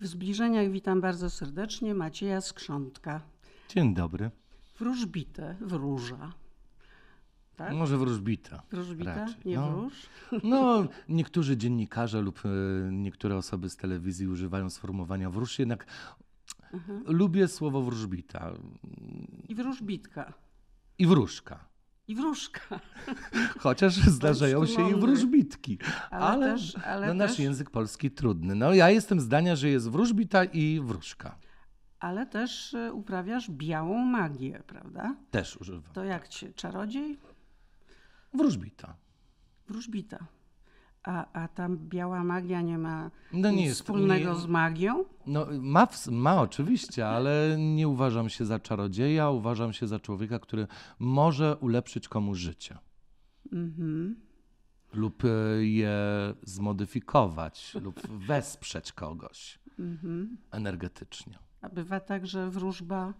W zbliżeniach witam bardzo serdecznie Macieja Skrzątka. Dzień dobry. Wróżbite, wróża. Tak? Może wróżbita. Wróżbita, raczej. nie no. wróż? No, niektórzy dziennikarze lub e, niektóre osoby z telewizji używają sformułowania wróż, jednak Mhm. lubię słowo wróżbita I wróżbitka. i wróżka. I wróżka. Chociaż zdarzają się i wróżbitki. Ale Ale, też- ale no, nasz też- język polski trudny. No, ja jestem zdania, że jest wróżbita i wróżka. Ale też e, uprawiasz białą magię, prawda? Też używam. To jak cię? Czarodziej? Wróżbita. Wróżbita. A, a ta biała magia nie ma No nic wspólnego nie- z magią? No, ma, ma oczywiście, ale nie uważam się za czarodzieja, uważam się za człowieka, który może ulepszyć komuś życie. Mhm. lub e, je zmodyfikować, lub wesprzeć kogoś Mhm. energetycznie. A bywa tak, że wróżba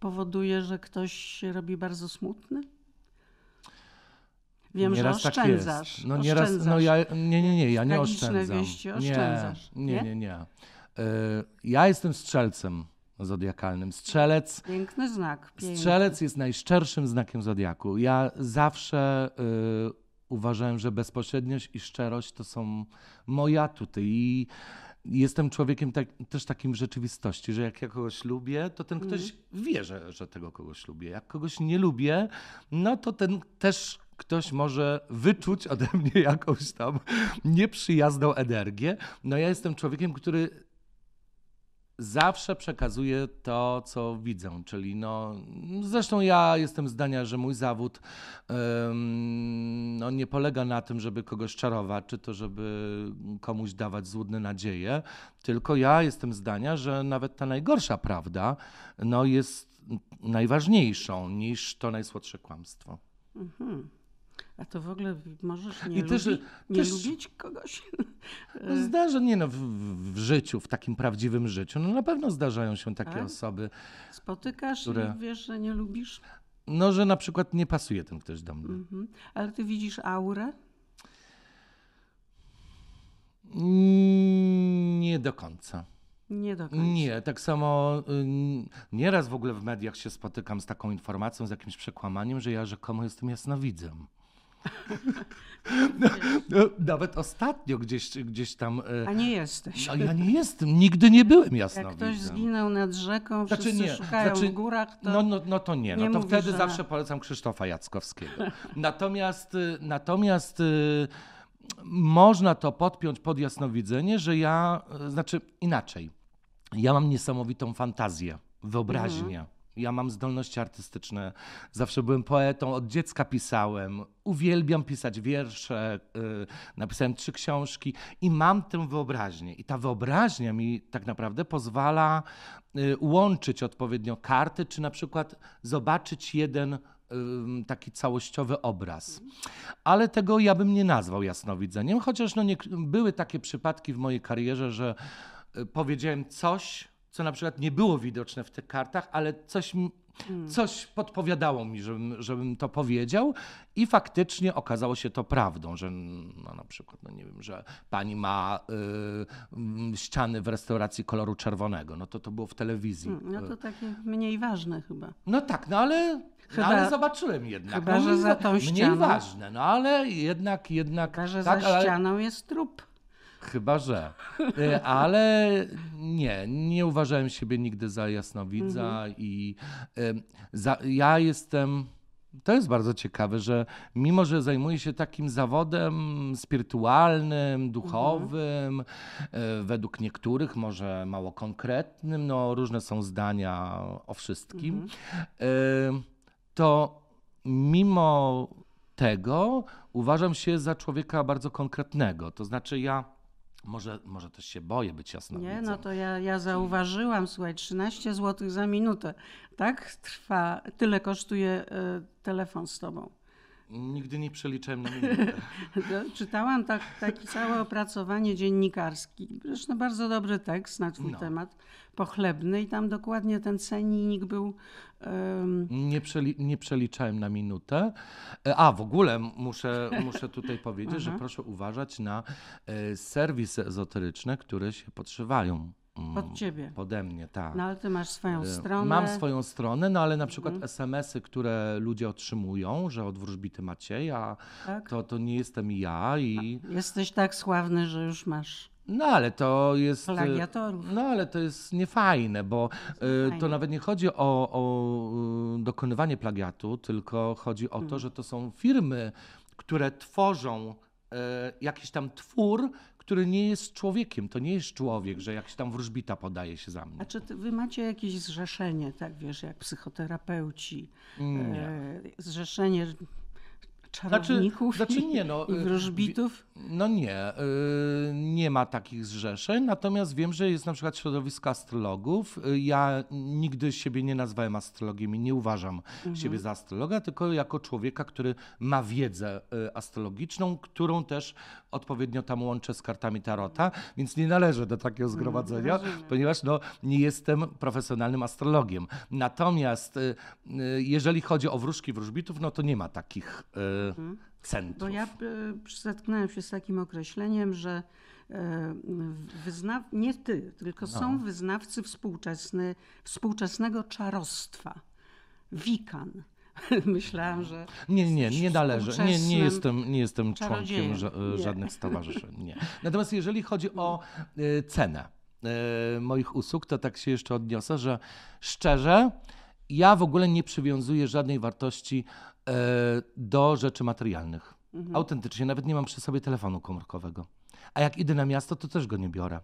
powoduje, że ktoś się robi bardzo smutny? Wiem, Nieraz że tak oszczędzasz. jest. No nieraz, no ja, nie, nie, nie, ja nie Tragiczne oszczędzam. wieści oszczędzasz, Nie, nie? nie, nie, nie. E, Ja jestem strzelcem zodiakalnym. Strzelec, Piękny znak. Piękny. strzelec jest najszczerszym znakiem zodiaku. Ja zawsze y, uważałem, że bezpośredniość i szczerość to są moje atuty i jestem człowiekiem tak, też takim w rzeczywistości, że jak ja kogoś lubię, to ten ktoś wie, że, że tego kogoś lubię. Jak kogoś nie lubię, no to ten też ktoś może wyczuć ode mnie jakąś tam nieprzyjazną energię. No ja jestem człowiekiem, który zawsze przekazuję to, co widzę, czyli no, zresztą ja jestem zdania, że mój zawód em, no, nie polega na tym, żeby kogoś czarować, czy to, żeby komuś dawać złudne nadzieje, tylko ja jestem zdania, że nawet ta najgorsza prawda no, jest najważniejszą niż to najsłodsze kłamstwo. Mhm. A to w ogóle możesz nie, I też- lubi, nie też- lubić kogoś? No, Zdarza, nie no, w, w życiu, w takim prawdziwym życiu, no na pewno zdarzają się takie Tak? osoby, Spotykasz Które- i wiesz, że nie lubisz? no, że na przykład nie pasuje ten ktoś do mnie. Mhm. Ale ty widzisz aurę? Mm, Nie do końca. Nie do końca. Nie, tak samo ym, nieraz w ogóle w mediach się spotykam z taką informacją, z jakimś przekłamaniem, że ja rzekomo jestem jasnowidzem. No, no, nawet ostatnio gdzieś, gdzieś tam. e, A nie jesteś. No, ja nie jestem, nigdy nie byłem Jak jasnowidzem. ktoś zginął nad rzeką, Znaczy wszyscy nie, szukają znaczy- w górach, to No, no, no to nie, no nie to mówisz, wtedy że- zawsze polecam Krzysztofa Jackowskiego. Natomiast, y, natomiast y, można to podpiąć pod jasnowidzenie, że ja, znaczy inaczej, ja mam niesamowitą fantazję, wyobraźnię. Ja mam zdolności artystyczne. Zawsze byłem poetą, od dziecka pisałem. Uwielbiam pisać wiersze. y, napisałem trzy książki i mam tę wyobraźnię. I ta wyobraźnia mi tak naprawdę pozwala y, łączyć odpowiednio karty, czy na przykład zobaczyć jeden taki całościowy obraz. Ale tego ja bym nie nazwał jasnowidzeniem, chociaż no nie, były takie przypadki w mojej karierze, że y, powiedziałem coś, co na przykład nie było widoczne w tych kartach, ale coś, m- coś podpowiadało mi, żebym, żebym to powiedział i faktycznie okazało się to prawdą, że no, na przykład, no nie wiem, że pani ma y, ściany w restauracji koloru czerwonego, no to to było w telewizji. Hmm, no to takie mniej ważne chyba. No tak, no ale, Chyba- no ale zobaczyłem jednak. chyba, no, że mniej za tą Mniej ścianą- ważne, no ale jednak, jednak. Chyba, że tak, za ale, ścianą jest trup. Chyba, że. Y, Ale nie, nie uważałem siebie nigdy za jasnowidza Mhm. i za, ja jestem. To jest bardzo ciekawe, że mimo, że zajmuję się takim zawodem spirytualnym, duchowym, y, według niektórych może mało konkretnym, no różne są zdania o wszystkim, Mhm. to mimo tego uważam się za człowieka bardzo konkretnego. To znaczy ja może, może też się boję być jasnowidzem. Nie, no to ja, ja zauważyłam, słuchaj, 13 zł za minutę. Tak trwa, tyle kosztuje e, telefon z tobą. Nigdy nie przeliczałem na minutę. Czytałam tak, takie całe opracowanie dziennikarskie. Zresztą bardzo dobry tekst na twój No. temat, pochlebny i tam dokładnie ten cennik był em, Nie, przeli, nie przeliczałem na minutę. E, A w ogóle muszę, muszę tutaj powiedzieć, że proszę uważać na e, serwisy ezoteryczne, które się podszywają Pod ciebie. Pode mnie, tak. No ale ty masz swoją E, stronę. Mam swoją stronę, no ale na przykład Mhm. SMS-y, które ludzie otrzymują, że od wróżbity Macieja, Tak? to, to nie jestem ja i... Jesteś tak sławny, że już masz No ale to jest... e, plagiatorów. No ale to jest niefajne, bo e, to niefajne. nawet nie chodzi o, o dokonywanie plagiatu, tylko chodzi o Mhm. to, że to są firmy, które tworzą jakiś tam twór, który nie jest człowiekiem. To nie jest człowiek, że jakiś tam wróżbita podaje się za mnie. A czy ty, wy macie jakieś zrzeszenie, tak wiesz, jak psychoterapeuci? Nie. E, zrzeszenie czarowników znaczy i, nie, no, i y, wróżbitów? No nie, y, nie ma takich zrzeszeń, natomiast wiem, że jest na przykład środowisko astrologów. Y, Ja nigdy siebie nie nazwałem astrologiem i nie uważam Mhm. siebie za astrologa, tylko jako człowieka, który ma wiedzę astrologiczną, którą też odpowiednio tam łączę z kartami Tarota, więc nie należę do takiego zgromadzenia, rozumiem. ponieważ no, nie jestem profesjonalnym astrologiem. Natomiast y, y, jeżeli chodzi o wróżki wróżbitów, no to nie ma takich y, centrów. Bo ja zetknąłem się z takim określeniem, że nie ty, tylko No. są wyznawcy współczesny, współczesnego czarostwa. Wikan. Myślałam, że Nie, nie, nie należę. Nie, nie jestem, nie jestem członkiem ża- Nie. żadnych stowarzyszeń. Nie. Natomiast jeżeli chodzi o y, cenę y, moich usług, to tak się jeszcze odniosę, że szczerze, ja w ogóle nie przywiązuję żadnej wartości y, do rzeczy materialnych. Mhm. Autentycznie, nawet nie mam przy sobie telefonu komórkowego. A jak idę na miasto, to też go nie biorę.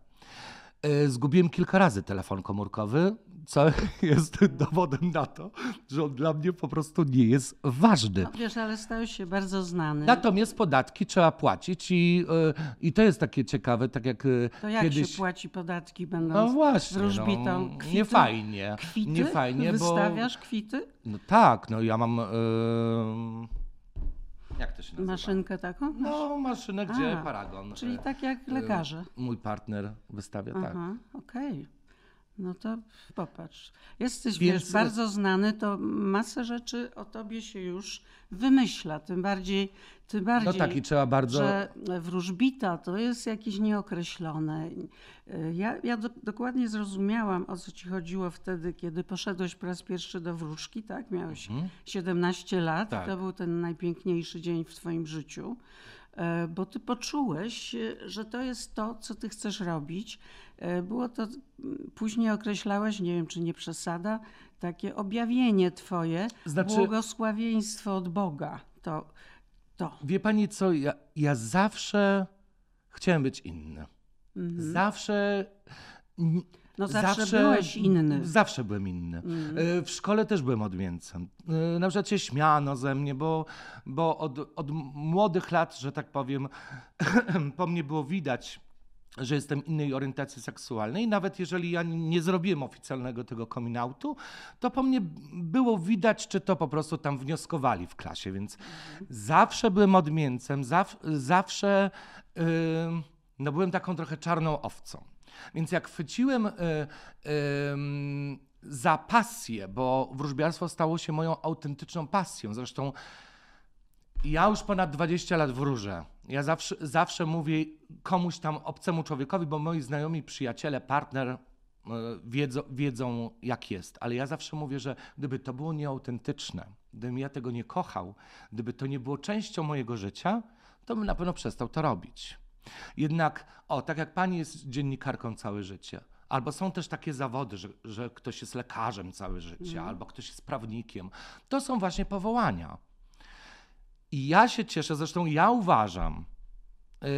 Y, Zgubiłem kilka razy telefon komórkowy, co jest dowodem na to, że on dla mnie po prostu nie jest ważny. no, wiesz, ale stałeś się bardzo znany. Natomiast podatki trzeba płacić i, y, i to jest takie ciekawe, tak jak y, to jak kiedyś... się płaci podatki, będąc No właśnie, wróżbitą? no, Kwity? nie fajnie, Kwity? nie fajnie, bo... Wystawiasz kwity? No tak, no ja mam... y, jak to się nazywa? Maszynkę taką? No, maszynę, gdzie A, paragon. Czyli y, tak jak y, lekarze. Mój partner wystawia, tak. Aha, okej. No to popatrz. Jesteś Więc- wiesz, bardzo znany, to masę rzeczy o tobie się już wymyśla. Tym bardziej, tym No bardziej tak i trzeba bardzo... że wróżbita to jest jakieś nieokreślone. Ja, ja do, dokładnie zrozumiałam, o co ci chodziło wtedy, kiedy poszedłeś po raz pierwszy do wróżki, tak? Miałeś 17 lat, Tak. to był ten najpiękniejszy dzień w twoim życiu, e, bo ty poczułeś, że to jest to, co ty chcesz robić. E, Było to, później określałeś, nie wiem czy nie przesada, takie objawienie twoje, Znaczy- błogosławieństwo od Boga. To, to. Wie pani co, ja, ja zawsze chciałem być inny. Zawsze... n- No zawsze byłeś inny. Zawsze byłem inny. Y, W szkole też byłem odmieńcem. Y, Na przykład się śmiano ze mnie, bo, bo od, od młodych lat, że tak powiem, po mnie było widać, że jestem innej orientacji seksualnej. Nawet jeżeli ja nie zrobiłem oficjalnego tego coming outu, to po mnie było widać, czy to po prostu tam wnioskowali w klasie. Więc zawsze byłem odmieńcem, zaw, zawsze y, no byłem taką trochę czarną owcą. Więc jak chwyciłem y, ym, za pasję, bo wróżbiarstwo stało się moją autentyczną pasją. Zresztą ja już ponad 20 lat wróżę. Ja zawsze, zawsze mówię komuś tam obcemu człowiekowi, bo moi znajomi, przyjaciele, partner y, wiedzą, wiedzą jak jest. Ale ja zawsze mówię, że gdyby to było nieautentyczne, gdybym ja tego nie kochał, gdyby to nie było częścią mojego życia, to bym na pewno przestał to robić. Jednak, o, tak jak pani jest dziennikarką całe życie, albo są też takie zawody, że, że ktoś jest lekarzem całe życie, albo ktoś jest prawnikiem, to są właśnie powołania. I ja się cieszę, zresztą ja uważam, yy,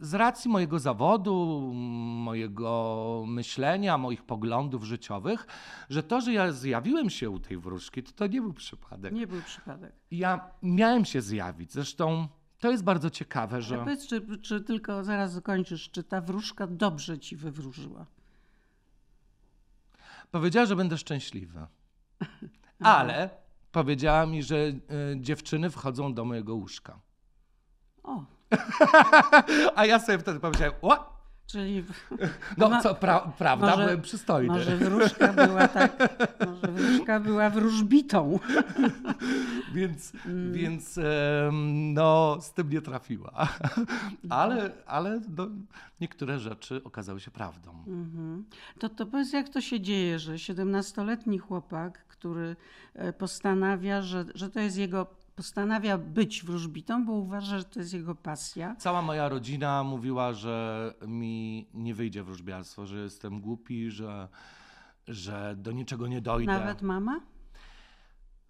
z racji mojego zawodu, mojego myślenia, moich poglądów życiowych, że to, że ja zjawiłem się u tej wróżki, to to nie był przypadek. Nie był przypadek. Ja miałem się zjawić. Zresztą to jest bardzo ciekawe, Ale że. powiedz, czy, czy tylko zaraz zakończysz, czy ta wróżka dobrze ci wywróżyła? Powiedziała, że będę szczęśliwy. Ale powiedziała mi, że y, dziewczyny wchodzą do mojego łóżka. O, A ja sobie wtedy pomyślałem, o, Czyli No ma- co, pra, prawda, może- byłem przystojny. może wróżka była tak, może wróżka była wróżbitą. Więc, Mm. więc no, z tym nie trafiła. ale ale no, niektóre rzeczy okazały się prawdą. Mhm. To, to powiedz, jak to się dzieje, że 17-letni chłopak, który e, postanawia, że, że to jest jego, postanawia być wróżbitą, bo uważa, że to jest jego pasja. Cała moja rodzina mówiła, że mi nie wyjdzie wróżbiarstwo, że jestem głupi, że, że do niczego nie dojdę. Nawet mama?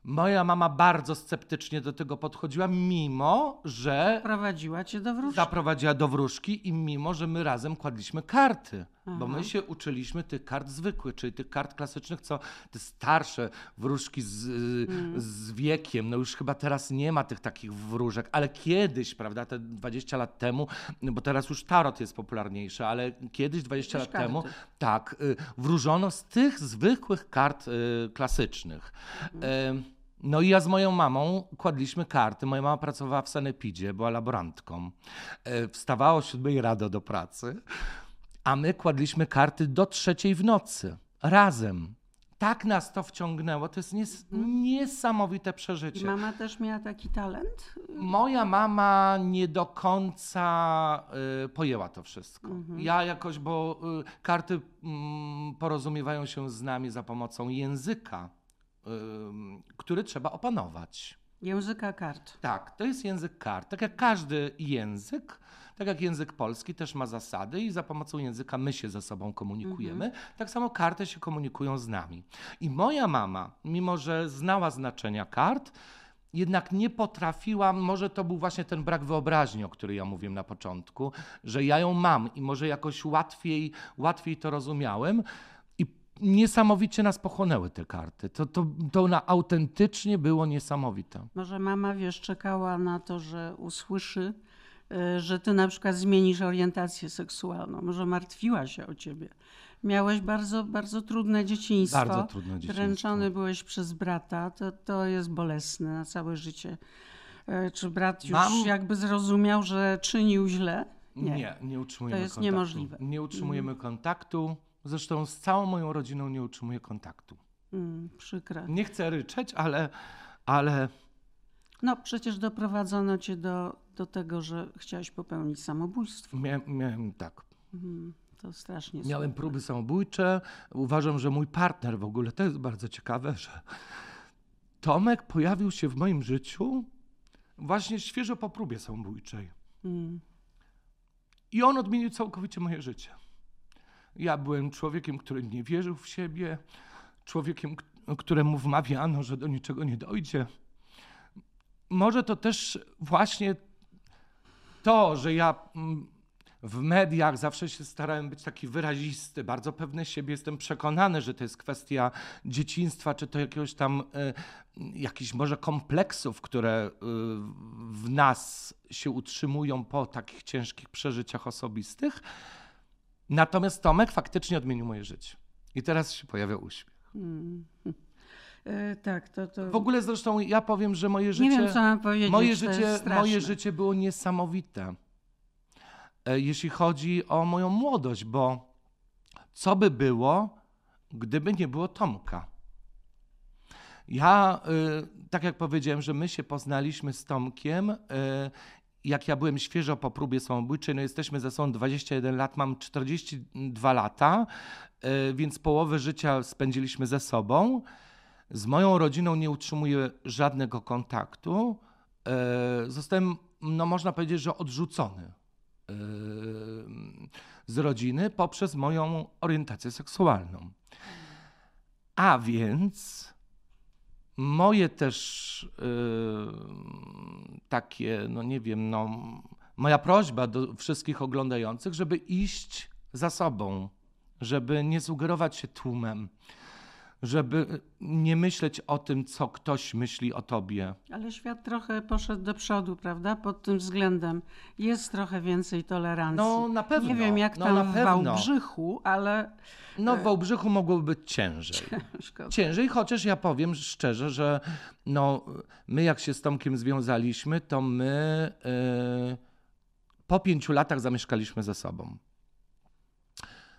Moja mama bardzo sceptycznie do tego podchodziła, mimo że Prowadziła cię do wróżki. zaprowadziła do wróżki i mimo, że my razem kładliśmy karty. Bo Aha. my się uczyliśmy tych kart zwykłych, czyli tych kart klasycznych, co te starsze wróżki z, Mm. z wiekiem. No już chyba teraz nie ma tych takich wróżek, ale kiedyś, prawda, te 20 lat temu, bo teraz już tarot jest popularniejszy, ale kiedyś, 20 Jakieś lat temu, karty. tak, y, wróżono z tych zwykłych kart y, klasycznych. Mhm. Y, No i ja z moją mamą kładliśmy karty. Moja mama pracowała w Sanepidzie, była laborantką. E, Wstawała o siódmej rano do pracy, a my kładliśmy karty do trzeciej w nocy. Razem. Tak nas to wciągnęło. To jest nies- niesamowite I przeżycie. mama też miała taki talent? Moja mama nie do końca y, pojęła to wszystko. Ja jakoś, bo y, karty mm, porozumiewają się z nami za pomocą języka, y, który trzeba opanować. Języka kart. Tak, to jest język kart. Tak jak każdy język, tak jak język polski też ma zasady i za pomocą języka my się ze sobą komunikujemy, tak samo karty się komunikują z nami. I moja mama, mimo że znała znaczenia kart, jednak nie potrafiła, może to był właśnie ten brak wyobraźni, o której ja mówiłem na początku, że ja ją mam i może jakoś łatwiej, łatwiej to rozumiałem. I niesamowicie nas pochłonęły te karty. To, to, to na autentycznie było niesamowite. Może mama, wiesz, czekała na to, że usłyszy, że ty na przykład zmienisz orientację seksualną. Może martwiła się o ciebie. Miałeś bardzo, bardzo trudne dzieciństwo. Bardzo trudne dzieciństwo. Dręczony byłeś przez brata. To, to jest bolesne na całe życie. E, Czy brat już Mam- jakby zrozumiał, że czynił źle? Nie, nie, nie utrzymujemy To jest kontaktu. niemożliwe. Nie utrzymujemy kontaktu. Zresztą z całą moją rodziną nie utrzymuję kontaktu. Mm, przykre. Nie chcę ryczeć, ale, ale No przecież doprowadzono cię do, do tego, że chciałeś popełnić samobójstwo. miałem, miałem tak. Mm, To strasznie Miałem próby samobójcze. Uważam, że mój partner w ogóle, to jest bardzo ciekawe, że Tomek pojawił się w moim życiu właśnie świeżo po próbie samobójczej. Mm. I on odmienił całkowicie moje życie. Ja byłem człowiekiem, który nie wierzył w siebie, człowiekiem, któremu wmawiano, że do niczego nie dojdzie. Może to też właśnie to, że ja mm, w mediach zawsze się starałem być taki wyrazisty, bardzo pewny siebie, jestem przekonany, że to jest kwestia dzieciństwa, czy to jakiegoś tam, y, jakichś może kompleksów, które y, w nas się utrzymują po takich ciężkich przeżyciach osobistych. Natomiast Tomek faktycznie odmienił moje życie. I teraz się pojawia uśmiech. Mm. E, tak, to, to W ogóle zresztą ja powiem, że moje życie... nie wiem, co mam powiedzieć. Moje życie, moje życie było niesamowite, e, jeśli chodzi o moją młodość, bo co by było, gdyby nie było Tomka? Ja, y, tak jak powiedziałem, że my się poznaliśmy z Tomkiem, jak ja byłem świeżo po próbie samobójczej, no jesteśmy ze sobą 21 lat, mam 42 lata, więc połowę życia spędziliśmy ze sobą. Z moją rodziną nie utrzymuję żadnego kontaktu. E, Zostałem, no można powiedzieć, że odrzucony e, z rodziny poprzez moją orientację seksualną. A więc moje też e, takie, no nie wiem, no, moja prośba do wszystkich oglądających, żeby iść za sobą, żeby nie sugerować się tłumem, żeby nie myśleć o tym, co ktoś myśli o tobie. Ale świat trochę poszedł do przodu, prawda? Pod tym względem jest trochę więcej tolerancji. No na pewno. Nie wiem, jak no, tam na w. Wałbrzychu, ale No w Wałbrzychu mogłoby być ciężej. szkoda. Ciężej, chociaż ja powiem szczerze, że no, my jak się z Tomkiem związaliśmy, to my yy, po pięciu latach zamieszkaliśmy ze sobą.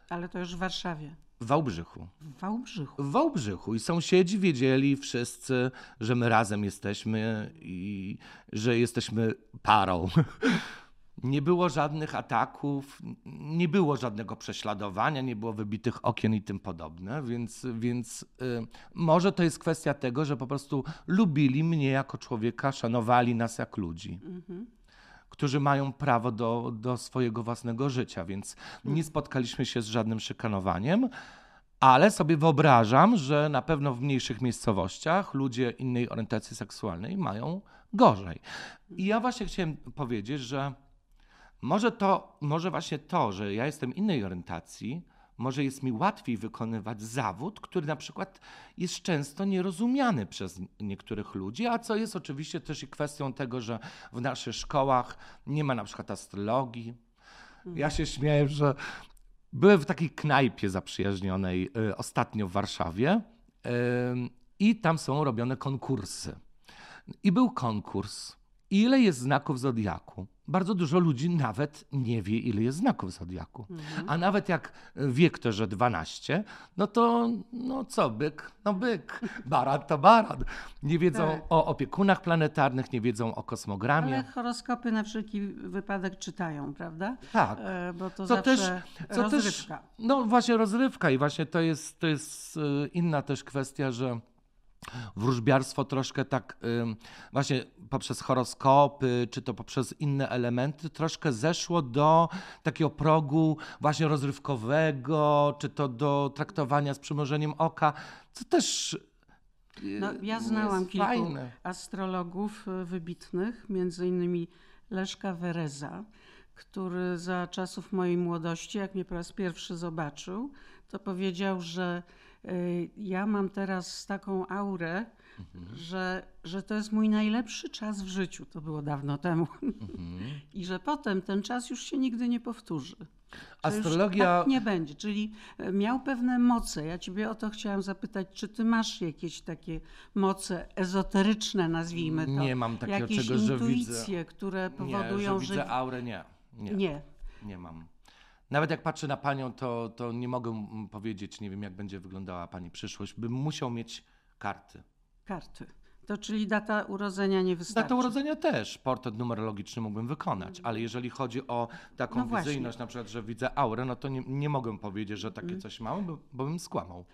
Ale to już w Warszawie. W Wałbrzychu. W Wałbrzychu. W Wałbrzychu. I sąsiedzi wiedzieli wszyscy, że my razem jesteśmy i że jesteśmy parą. Nie było żadnych ataków, nie było żadnego prześladowania, nie było wybitych okien i tym podobne, więc, więc y, może to jest kwestia tego, że po prostu lubili mnie jako człowieka, szanowali nas jak ludzi, którzy mają prawo do, do swojego własnego życia, więc nie spotkaliśmy się z żadnym szykanowaniem. Ale sobie wyobrażam, że na pewno w mniejszych miejscowościach ludzie innej orientacji seksualnej mają gorzej. I ja właśnie chciałem powiedzieć, że może to, może właśnie to, że ja jestem innej orientacji, może jest mi łatwiej wykonywać zawód, który na przykład jest często nierozumiany przez niektórych ludzi, a co jest oczywiście też i kwestią tego, że w naszych szkołach nie ma na przykład astrologii. Ja się śmieję, że byłem w takiej knajpie zaprzyjaźnionej y, ostatnio w Warszawie y, i tam są robione konkursy. I był konkurs. Ile jest znaków zodiaku? Bardzo dużo ludzi nawet nie wie, ile jest znaków zodiaku. A nawet jak wie kto, że 12, no to no co, byk? No byk. Baran to baran. Nie wiedzą Tak. o opiekunach planetarnych, nie wiedzą o kosmogramie. Ale horoskopy na wszelki wypadek czytają, prawda? Tak. E, Bo to, Co zawsze też, co też, rozrywka. no właśnie rozrywka i właśnie to jest, to jest y, inna też kwestia, że wróżbiarstwo troszkę tak właśnie poprzez horoskopy, czy to poprzez inne elementy, troszkę zeszło do takiego progu właśnie rozrywkowego, czy to do traktowania z przymrużeniem oka, co też y, No, ja znałam kilku fajne. astrologów e, wybitnych, między innymi Leszka Wereza, który za czasów mojej młodości, jak mnie po raz pierwszy zobaczył, to powiedział, że ja mam teraz taką aurę, Mhm. że, że to jest mój najlepszy czas w życiu. To było dawno temu. Mhm. I że potem ten czas już się nigdy nie powtórzy. Że Astrologia- Tak nie będzie. Czyli e, miał pewne moce. Ja Ciebie o to chciałam zapytać, czy Ty masz jakieś takie moce ezoteryczne, nazwijmy to? Nie mam takiego jakieś czegoś, że intuicje, widzę- które Nie, powodują, że widzę aurę, nie. Nie. Nie. Nie mam. Nawet jak patrzę na panią, to, to nie mogę powiedzieć, nie wiem, jak będzie wyglądała pani przyszłość. Bym musiał mieć karty. karty. To czyli data urodzenia nie wystarczy. Datę urodzenia też, portret numerologiczny mógłbym wykonać, ale jeżeli chodzi o taką No właśnie. wizyjność, na przykład, że widzę aurę, no to nie, nie mogę powiedzieć, że takie Mm. coś mam, bo, bo bym skłamał.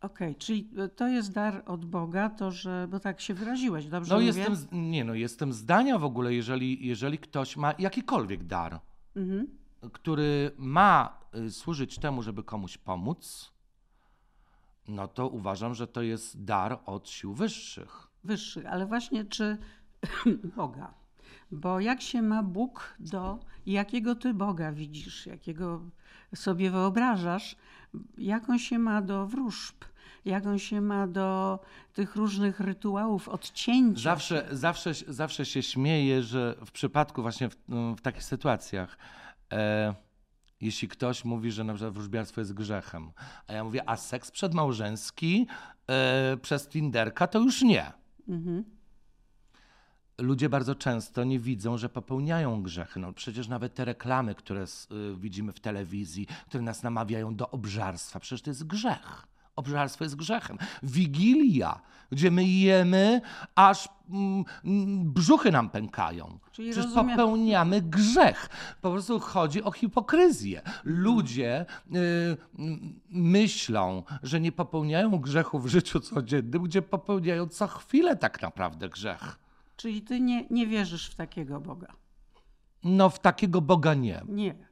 Okej, czyli e, to jest dar od Boga, to że, bo tak się wyraziłeś, dobrze No mówię? jestem, z- nie no, jestem zdania w ogóle, jeżeli, jeżeli ktoś ma jakikolwiek dar, Mhm. Który ma y, służyć temu, żeby komuś pomóc, no to uważam, że to jest dar od sił wyższych. wyższych, ale właśnie czy Boga. Bo jak się ma Bóg do jakiego ty Boga widzisz, jakiego sobie wyobrażasz, jak on się ma do wróżb, jak on się ma do tych różnych rytuałów odcięcia. Zawsze, zawsze, zawsze się śmieję, że w przypadku właśnie w, w takich sytuacjach, e, jeśli ktoś mówi, że na przykład wróżbiarstwo jest grzechem, a ja mówię, a seks przedmałżeński e, przez Tinderka to już nie. Mhm. Ludzie bardzo często nie widzą, że popełniają grzechy. No przecież nawet te reklamy, które y, widzimy w telewizji, które nas namawiają do obżarstwa, przecież to jest grzech. Obżarstwo jest grzechem. Wigilia, gdzie my jemy, aż mm, mm, brzuchy nam pękają. Czyli Przecież rozumiem- popełniamy grzech. Po prostu chodzi o hipokryzję. Ludzie y, mm, myślą, że nie popełniają grzechu w życiu codziennym, gdzie popełniają co chwilę tak naprawdę grzech. Czyli ty nie, nie wierzysz w takiego Boga. No, w takiego Boga nie. Nie.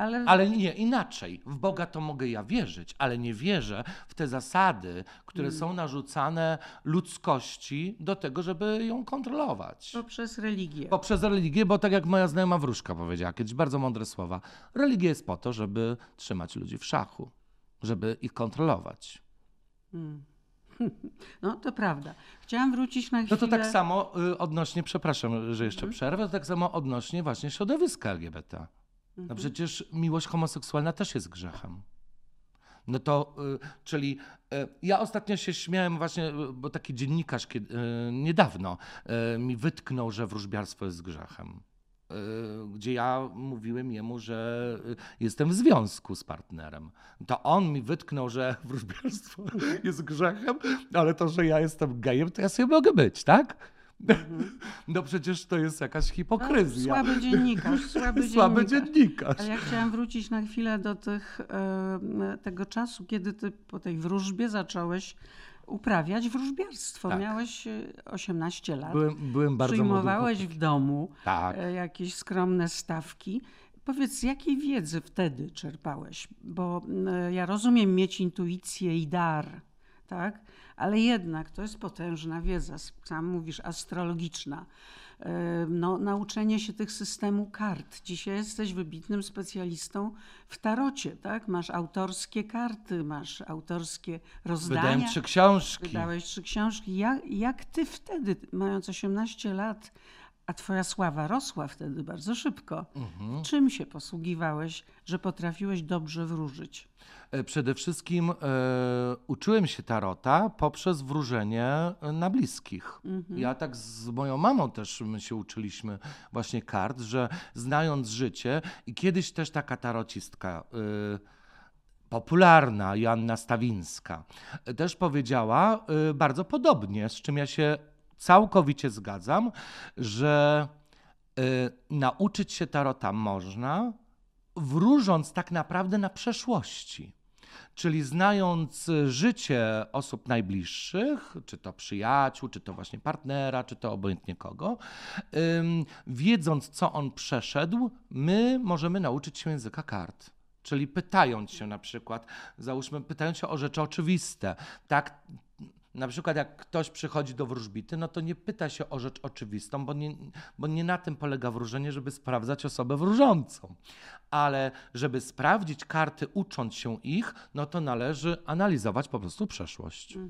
Ale, Ale nie, inaczej. W Boga to mogę ja wierzyć, ale nie wierzę w te zasady, które Mm. są narzucane ludzkości do tego, żeby ją kontrolować. poprzez religię. Poprzez religię, bo tak jak moja znajoma wróżka powiedziała kiedyś, bardzo mądre słowa, religia jest po to, żeby trzymać ludzi w szachu, żeby ich kontrolować. No to prawda. Chciałam wrócić na No chwilę. to tak samo y, odnośnie, przepraszam, że jeszcze Mhm. przerwę, to tak samo odnośnie właśnie środowiska LGBT. Mhm. No przecież miłość homoseksualna też jest grzechem. No to, y, czyli y, ja ostatnio się śmiałem właśnie, y, bo taki dziennikarz kiedy, niedawno mi wytknął, że wróżbiarstwo jest grzechem. gdzie ja mówiłem jemu, że jestem w związku z partnerem. To on mi wytknął, że wróżbiarstwo jest grzechem, ale to, że ja jestem gejem, to ja sobie mogę być, tak? No przecież to jest jakaś No, hipokryzja. słaby dziennikarz, słaby, Słaby dziennikarz. dziennikarz. Ale ja chciałam wrócić na chwilę do tych, tego czasu, kiedy ty po tej wróżbie zacząłeś uprawiać wróżbiarstwo. Tak. Miałeś e, 18 lat. Byłem, byłem bardzo Przyjmowałeś w domu Tak. e, jakieś skromne stawki. Powiedz, jakiej wiedzy wtedy czerpałeś? Bo e, ja rozumiem mieć intuicję i dar, tak? Ale jednak to jest potężna wiedza, sam mówisz, astrologiczna. No, nauczenie się tych systemu kart. Dzisiaj jesteś wybitnym specjalistą w tarocie, tak? Masz autorskie karty, masz autorskie rozdania. Wydałem trzy książki. Wydałeś trzy książki. Jak, jak ty wtedy, mając 18 lat, a twoja sława rosła wtedy bardzo szybko, Mhm. czym się posługiwałeś, że potrafiłeś dobrze wróżyć? E, Przede wszystkim e, uczyłem się tarota poprzez wróżenie e, na bliskich. Ja tak z moją mamą też my się uczyliśmy właśnie kart, że znając życie i kiedyś też taka tarocistka popularna, Joanna Stawińska, też powiedziała bardzo podobnie, z czym ja się całkowicie zgadzam, że e, nauczyć się tarota można, wróżąc tak naprawdę na przeszłości. Czyli znając y, życie osób najbliższych, czy to przyjaciół, czy to właśnie partnera, czy to obojętnie kogo, wiedząc co on przeszedł, my możemy nauczyć się języka kart. Czyli pytając się na przykład, załóżmy, pytając się o rzeczy oczywiste. Tak, na przykład jak ktoś przychodzi do wróżbity, no to nie pyta się o rzecz oczywistą, bo nie, bo nie na tym polega wróżenie, żeby sprawdzać osobę wróżącą. Ale żeby sprawdzić karty, ucząc się ich, no to należy analizować po prostu przeszłość. E,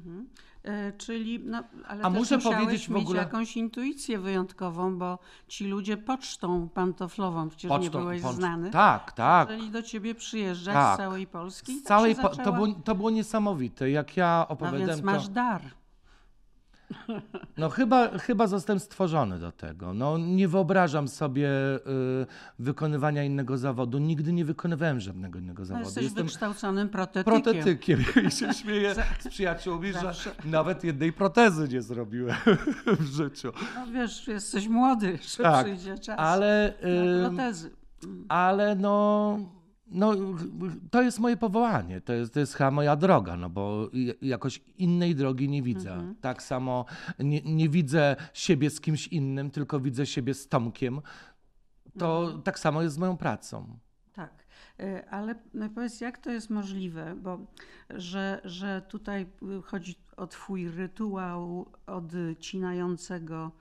czyli, no, ale A muszę powiedzieć w mieć ogóle- jakąś intuicję wyjątkową, bo ci ludzie pocztą pantoflową, przecież nie Pocztą- byłeś poczt- znany, Tak, tak. zaczęli do ciebie przyjeżdżać Tak. z całej Polski. Z tak całej się po, to, zaczęła- było, to było niesamowite. Jak ja No opowiadałem więc masz to... dar. No chyba, chyba zostałem stworzony do tego. No nie wyobrażam sobie y, wykonywania innego zawodu. Nigdy nie wykonywałem żadnego innego No, zawodu. jesteś Jestem wykształconym protetykiem. protetykiem i się śmieję z przyjaciółmi, że nawet jednej protezy nie zrobiłem w życiu. No wiesz, jesteś młody, jeszcze Tak, przyjdzie czas Ale, ym, protezy. ale no, no, to jest moje powołanie, to jest, to jest chyba moja droga, no bo jakoś innej drogi nie widzę. Tak samo nie, nie widzę siebie z kimś innym, tylko widzę siebie z Tomkiem. To tak samo jest z moją pracą. Tak, Y, ale no powiedz, jak to jest możliwe, bo że, że tutaj y, chodzi o twój rytuał odcinającego,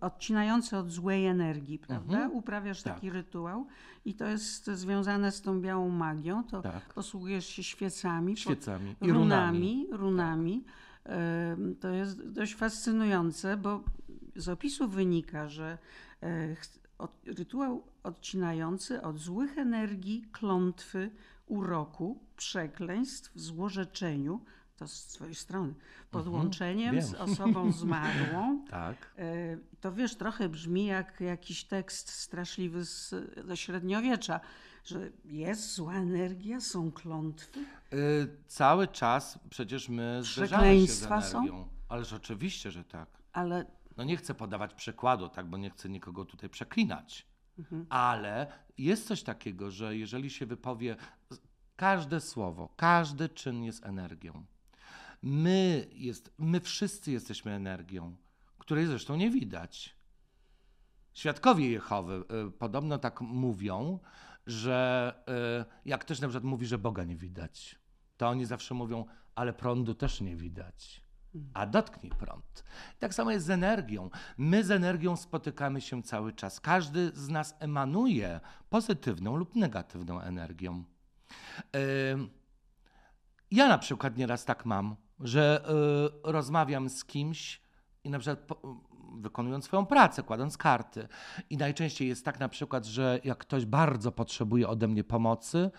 odcinający od złej energii, prawda? Mhm. Uprawiasz Tak. taki rytuał i to jest związane z tą białą magią, to Tak. posługujesz się świecami, Świecami i runami. runami. runami. Ym, To jest dość fascynujące, bo z opisu wynika, że e, od- rytuał odcinający od złych energii, klątwy, uroku, przekleństw, złorzeczeniu, to z twojej strony, podłączeniem wiem. z osobą zmarłą. Tak. E, To wiesz, trochę brzmi jak jakiś tekst straszliwy z, ze średniowiecza, że jest zła energia, są klątwy. Y, cały czas przecież my zderzamy się z Przekleństwa są? energią. Ależ oczywiście, że tak. Ale No nie chcę podawać przykładu, tak, bo nie chcę nikogo tutaj przeklinać. Ale jest coś takiego, że jeżeli się wypowie każde słowo, każdy czyn jest energią. My, jest, my wszyscy jesteśmy energią, której zresztą nie widać. Świadkowie Jehowy y, podobno tak mówią, że y, jak ktoś na przykład mówi, że Boga nie widać, to oni zawsze mówią, ale prądu też nie widać. A dotknij prąd. Tak samo jest z energią. My z energią spotykamy się cały czas. Każdy z nas emanuje pozytywną lub negatywną energią. Ym, Ja na przykład nieraz tak mam, że y, rozmawiam z kimś i na przykład po, wykonując swoją pracę, kładąc karty. I najczęściej jest tak na przykład, że jak ktoś bardzo potrzebuje ode mnie pomocy,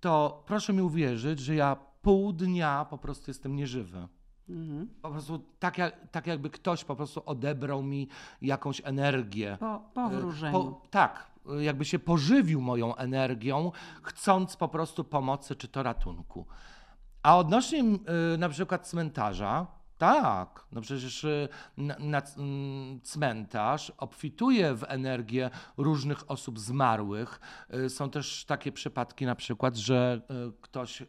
to proszę mi uwierzyć, że ja pół dnia po prostu jestem nieżywy. Mhm. Po prostu tak, jak, tak jakby ktoś po prostu odebrał mi jakąś energię. Po, po E, wróżeniu. Tak, e, jakby się pożywił moją energią, chcąc po prostu pomocy czy to ratunku. A odnośnie e, na przykład cmentarza, tak, no przecież e, na, na c- m, cmentarz obfituje w energię różnych osób zmarłych. E, Są też takie przypadki na przykład, że ktoś,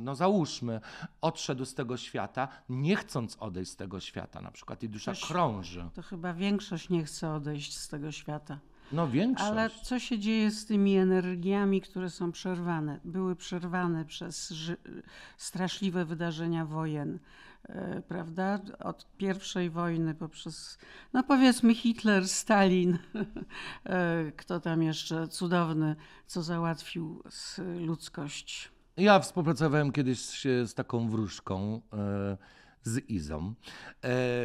no załóżmy, odszedł z tego świata, nie chcąc odejść z tego świata na przykład i dusza Ktoś- krąży. To chyba większość nie chce odejść z tego świata. No większość. Ale co się dzieje z tymi energiami, które są przerwane? Były przerwane przez straszliwe wydarzenia wojen, e, prawda? Od pierwszej wojny poprzez, no powiedzmy Hitler, Stalin, e, kto tam jeszcze cudowny, co załatwił z ludzkość. Ja współpracowałem kiedyś z taką wróżką, e, z Izą,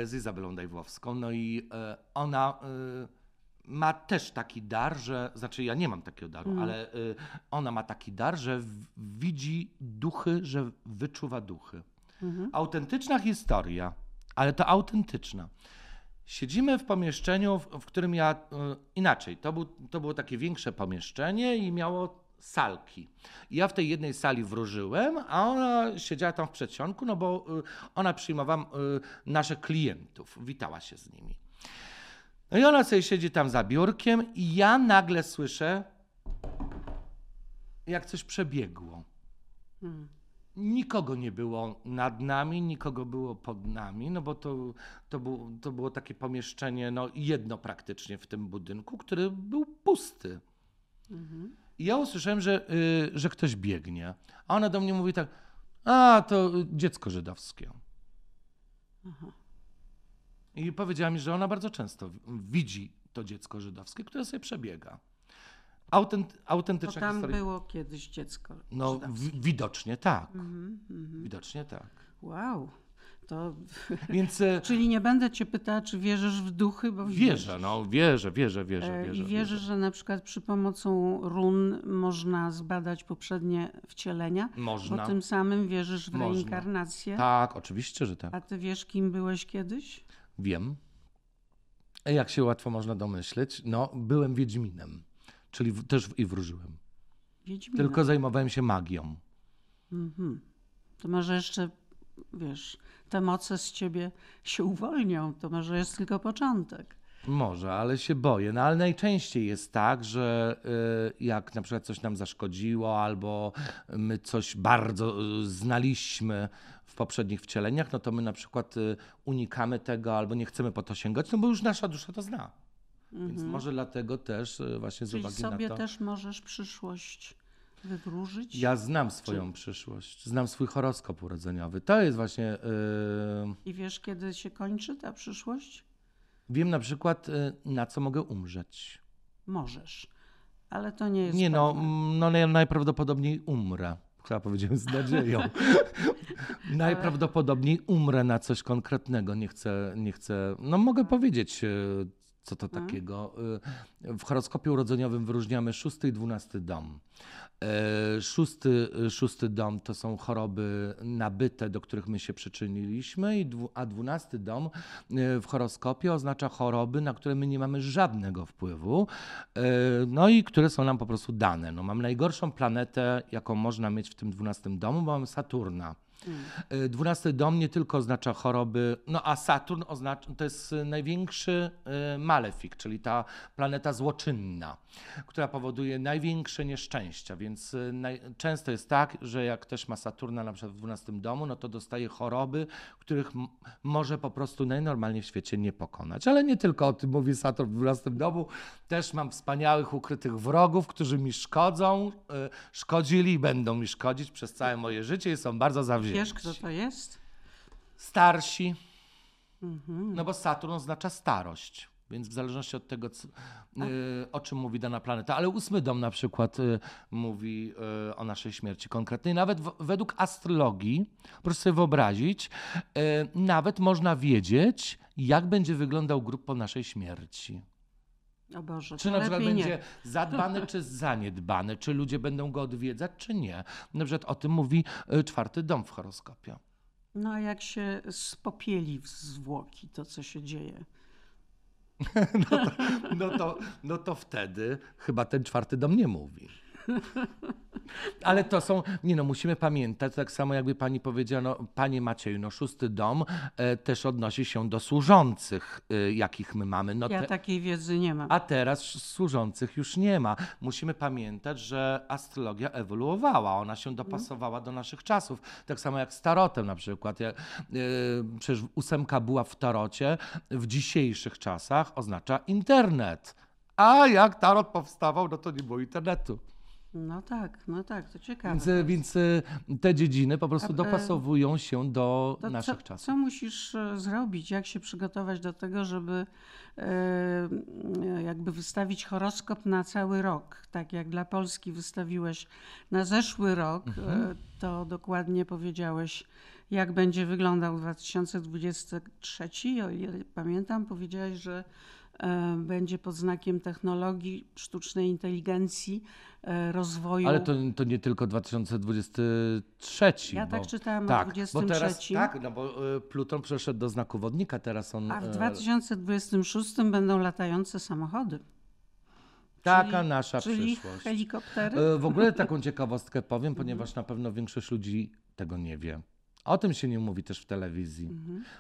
z Izabelą Dajwowską, no i ona ma też taki dar, że, znaczy ja nie mam takiego daru, Mm. ale e, ona ma taki dar, że w, widzi duchy, że wyczuwa duchy. Mhm. Autentyczna historia, ale to autentyczna. Siedzimy w pomieszczeniu, w, w którym ja. y, inaczej, to, był, to było takie większe pomieszczenie i miało salki. I ja w tej jednej sali wróżyłem, a ona siedziała tam w przedsionku, no bo y, ona przyjmowała y, naszych klientów, witała się z nimi. No i ona sobie siedzi tam za biurkiem, i ja nagle słyszę, jak coś przebiegło. Mm. Nikogo nie było nad nami, nikogo było pod nami, no bo to, to, było, to było takie pomieszczenie, no jedno praktycznie w tym budynku, który był pusty. Mhm. I ja usłyszałem, że, y, że ktoś biegnie. A ona do mnie mówi tak, a to dziecko żydowskie. Aha. I powiedziała mi, że ona bardzo często widzi to dziecko żydowskie, które sobie przebiega. Autent, To autentyczna tam historia. było kiedyś dziecko. No żydowskie. wi- widocznie tak. Mhm, mhm. Widocznie tak. Wow. To, Więc e, czyli nie będę cię pytała, czy wierzysz w duchy, bo wierzę, no wierzę, wierzę, wierzę, E, wierzę. I wierzysz, że na przykład przy pomocą run można zbadać poprzednie wcielenia, Można. bo tym samym wierzysz w Można. reinkarnację. Tak, oczywiście, że tak. A ty wiesz, kim byłeś kiedyś? Wiem. Jak się łatwo można domyśleć, no byłem Wiedźminem, czyli w, też w, i wróżyłem. Wiedźminem. Tylko zajmowałem się magią. Mhm. To może jeszcze, wiesz, te moce z ciebie się uwolnią. To może jest tylko początek. Może, ale się boję. No ale najczęściej jest tak, że y, jak na przykład coś nam zaszkodziło, albo my coś bardzo y, znaliśmy w poprzednich wcieleniach, no to my na przykład y, unikamy tego, albo nie chcemy po to sięgać, no bo już nasza dusza to zna. Więc może dlatego też y, właśnie z Mhm. Czyli uwagi sobie na to. też możesz przyszłość wywróżyć? Ja znam swoją przyszłość, znam swój horoskop urodzeniowy. To jest właśnie. y, I wiesz, kiedy się kończy ta przyszłość? wiem na przykład, y, na co mogę umrzeć. Możesz. Ale to nie jest Nie no, pewne. mm, no najprawdopodobniej umrę. Chyba powiedziałem z nadzieją. najprawdopodobniej umrę na coś konkretnego. Nie chcę, nie chcę. No mogę powiedzieć, y, co to takiego. Y, W horoskopie urodzeniowym wyróżniamy szósty i dwunasty dom. E, Szósty, szósty dom to są choroby nabyte, do których my się przyczyniliśmy, a dwunasty dom e, w horoskopie oznacza choroby, na które my nie mamy żadnego wpływu, e, no i które są nam po prostu dane. No, mam najgorszą planetę, jaką można mieć w tym dwunastym domu, bo mam Saturna. E, Dwunasty dom nie tylko oznacza choroby, no a Saturn oznacza, to jest największy e, malefik, czyli ta planeta złoczynna, która powoduje największe nieszczęścia, więc e, naj, często jest tak, że jak ktoś ma Saturna na przykład w dwunastym domu, no to dostaje choroby, których może po prostu najnormalniej w świecie nie pokonać. Ale nie tylko o tym mówi Saturn w dwunastym domu, też mam wspaniałych, ukrytych wrogów, którzy mi szkodzą, szkodzili i będą mi szkodzić przez całe moje życie i są bardzo zawzięci. Wiesz, kto to jest? Starsi, Mhm. no bo Saturn oznacza starość. Więc w zależności od tego, co, y, o czym mówi dana planeta. Ale ósmy dom na przykład y, mówi y, o naszej śmierci konkretnej. Nawet w, według astrologii, proszę sobie wyobrazić, nawet można wiedzieć, jak będzie wyglądał grób po naszej śmierci. Boże, Czy to na przykład będzie nie. zadbany, czy zaniedbany, czy ludzie będą go odwiedzać, czy nie. Na przykład o tym mówi y, czwarty dom w horoskopie. No a jak się spopieli w zwłoki to, co się dzieje? No to, no to wtedy chyba ten czwarty dom nie mówi. Ale to są, nie no, musimy pamiętać, tak samo jakby pani powiedziała, no, panie Macieju, no szósty dom e, też odnosi się do służących, e, jakich my mamy. No Ja te- takiej wiedzy nie mam. a teraz służących już nie ma. Musimy pamiętać, że astrologia ewoluowała, ona się dopasowała do naszych czasów. Tak samo jak z tarotem na przykład. Ja, yy, przecież ósemka była w tarocie, w dzisiejszych czasach oznacza internet. A jak tarot powstawał, no to nie było internetu. No tak, no tak, to ciekawe. Więc, y, więc y, te dziedziny po prostu A, e, dopasowują się do naszych co, czasów. co musisz e, zrobić? Jak się przygotować do tego, żeby e, e, jakby wystawić horoskop na cały rok? Tak jak dla Polski wystawiłeś na zeszły rok, Mhm. e, to dokładnie powiedziałeś, jak będzie wyglądał 2023. O ile pamiętam, powiedziałeś, że e, będzie pod znakiem technologii, sztucznej inteligencji, e, rozwoju. Ale to, to nie tylko 2023. Ja bo, tak czytałam o tak, Bo teraz, 23. tak, no bo y, Pluton przeszedł do znaku wodnika, teraz on... A w y, 2026 będą latające samochody. Taka czyli- nasza czyli przyszłość. helikoptery. W ogóle taką ciekawostkę powiem, ponieważ na pewno większość ludzi tego nie wie. O tym się nie mówi też w telewizji.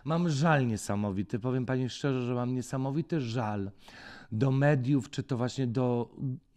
Mam żal niesamowity, powiem pani szczerze, że mam niesamowity żal do mediów, czy to właśnie do,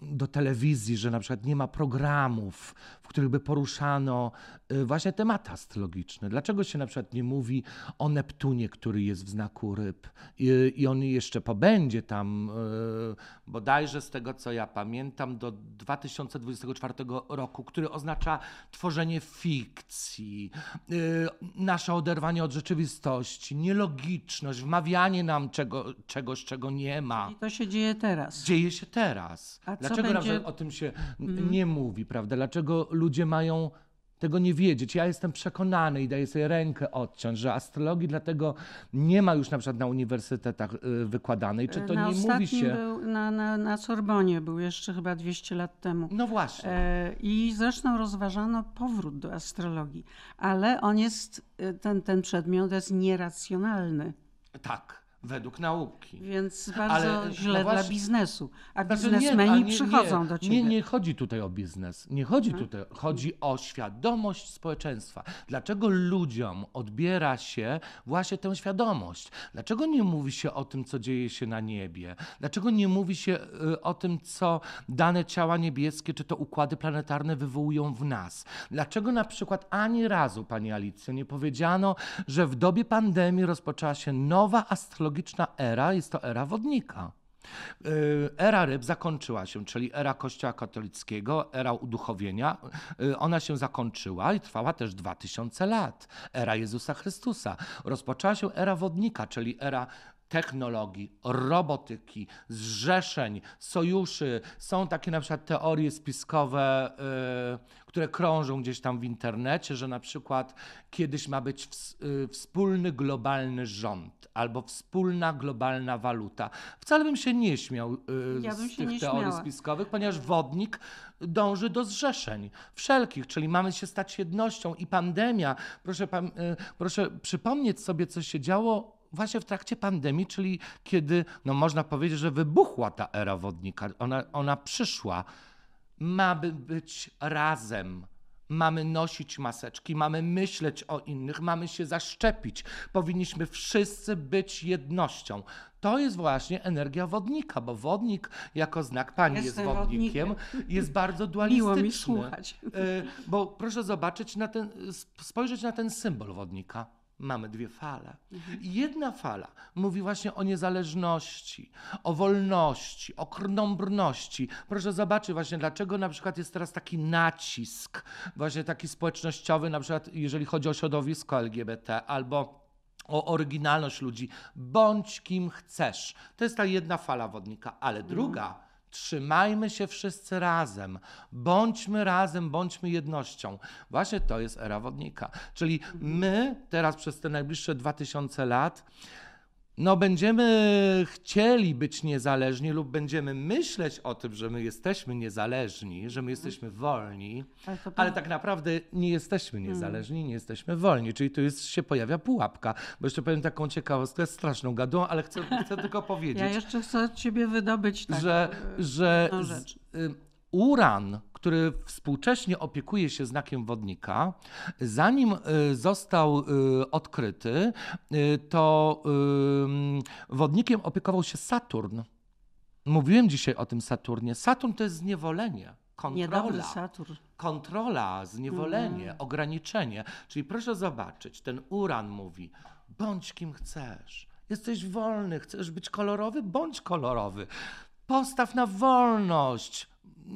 do telewizji, że na przykład nie ma programów, w których by poruszano y, właśnie tematy astrologiczne. Dlaczego się na przykład nie mówi o Neptunie, który jest w znaku ryb i, i on jeszcze pobędzie tam y, bodajże z tego, co ja pamiętam, do 2024 roku, który oznacza tworzenie fikcji, y, nasze oderwanie od rzeczywistości, nielogiczność, wmawianie nam czego, czegoś, czego nie ma się dzieje teraz. dzieje się teraz. A Dlaczego będzie- Mhm. o tym się n- nie mówi, prawda? Dlaczego ludzie mają tego nie wiedzieć? Ja jestem przekonany i daję sobie rękę odciąć, że astrologii dlatego nie ma już na przykład na uniwersytetach y, wykładanej. Czy to na nie mówi się... Był, na, na, na Sorbonie był jeszcze chyba 200 lat temu. No właśnie. E, I zresztą rozważano powrót do astrologii, ale on jest, e, ten, ten przedmiot jest nieracjonalny, Tak, według nauki. więc bardzo Ale, źle no dla właśnie- biznesu. A Znaczy, biznesmeni ale przychodzą nie, do ciebie. Nie, nie chodzi tutaj o biznes. Nie chodzi tutaj. Chodzi o świadomość społeczeństwa. Dlaczego ludziom odbiera się właśnie tę świadomość? Dlaczego nie mówi się o tym, co dzieje się na niebie? Dlaczego nie mówi się y, o tym, co dane ciała niebieskie, czy to układy planetarne wywołują w nas? Dlaczego na przykład ani razu, Pani Alicjo, nie powiedziano, że w dobie pandemii rozpoczęła się nowa astrologiczna era, jest to era wodnika? Y, Era ryb zakończyła się, czyli era Kościoła katolickiego, era uduchowienia. y, Ona się zakończyła i trwała też 2000 lat. Era Jezusa Chrystusa. Rozpoczęła się era wodnika, czyli era technologii, robotyki, zrzeszeń, sojuszy. Są takie na przykład teorie spiskowe, y, które krążą gdzieś tam w internecie, że na przykład kiedyś ma być ws- y, wspólny globalny rząd albo wspólna globalna waluta. Wcale bym się nie śmiał y, Ja z tych teorii śmiała. spiskowych, ponieważ wodnik dąży do zrzeszeń wszelkich, czyli mamy się stać jednością i pandemia. Proszę, pam- y, proszę przypomnieć sobie, co się działo właśnie w trakcie pandemii, czyli kiedy, no można powiedzieć, że wybuchła ta era wodnika, ona, ona przyszła. Mamy być razem. Mamy nosić maseczki, mamy myśleć o innych, mamy się zaszczepić. Powinniśmy wszyscy być jednością. To jest właśnie energia wodnika, bo wodnik jako znak pani jest Jestem wodnikiem, jest bardzo Miło dualistyczny. mi słuchać. Y, Bo proszę zobaczyć na ten, sp- spojrzeć na ten symbol wodnika. Mamy dwie fale. I Jedna fala mówi właśnie o niezależności, o wolności, o krnąbrności. Proszę zobaczyć właśnie, dlaczego na przykład jest teraz taki nacisk, właśnie taki społecznościowy, na przykład jeżeli chodzi o środowisko LGBT albo o oryginalność ludzi. Bądź kim chcesz. To jest ta jedna fala wodnika, ale druga. Trzymajmy się wszyscy razem, bądźmy razem, bądźmy jednością. Właśnie to jest era wodnika. Czyli my teraz przez te najbliższe 2000 lat no będziemy chcieli być niezależni lub będziemy myśleć o tym, że my jesteśmy niezależni, że my jesteśmy wolni, Ale to ale tak naprawdę nie jesteśmy Hmm. niezależni, nie jesteśmy wolni. Czyli tu jest, się pojawia pułapka. Bo jeszcze powiem taką ciekawostkę, straszną gadą, ale chcę, chcę tylko powiedzieć Ja jeszcze chcę od ciebie wydobyć tak, że, że jedną z, y, uran, który współcześnie opiekuje się znakiem wodnika, zanim y, został y, odkryty, y, to wodnikiem opiekował się Saturn. Mówiłem dzisiaj o tym Saturnie. Saturn to jest zniewolenie, kontrola Saturn. kontrola, zniewolenie, Mhm. ograniczenie. Czyli proszę zobaczyć, ten uran mówi: bądź kim chcesz. Jesteś wolny, chcesz być kolorowy? Bądź kolorowy. Postaw na wolność.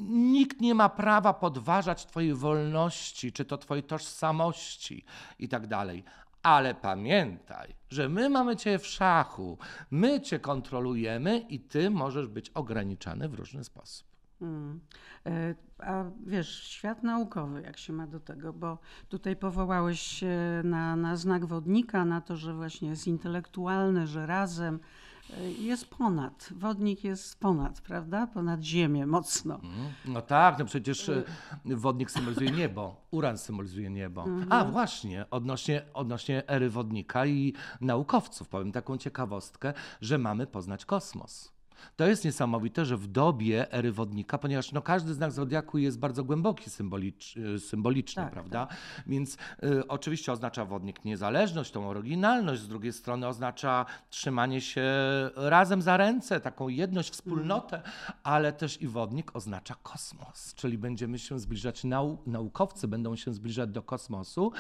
Nikt nie ma prawa podważać Twojej wolności, czy to Twojej tożsamości i tak dalej. Ale pamiętaj, że my mamy Cię w szachu, my Cię kontrolujemy i Ty możesz być ograniczany w różny sposób. Mm. E, A wiesz, świat naukowy, jak się ma do tego, bo tutaj powołałeś się na, na znak wodnika, na to, że właśnie jest intelektualny, że razem jest ponad. Wodnik jest ponad, prawda? Ponad ziemię mocno. Mm, No tak, no przecież e, wodnik symbolizuje niebo, uran symbolizuje niebo. A właśnie, odnośnie, odnośnie ery wodnika i naukowców powiem taką ciekawostkę, że mamy poznać kosmos. To jest niesamowite, że w dobie ery wodnika, ponieważ no, każdy znak zodiaku jest bardzo głęboki symbolicz, e, symboliczny, Tak, prawda? Więc y, oczywiście oznacza wodnik niezależność, tą oryginalność, z drugiej strony oznacza trzymanie się razem za ręce, taką jedność, wspólnotę, ale też i wodnik oznacza kosmos, czyli będziemy się zbliżać, nau, naukowcy będą się zbliżać do kosmosu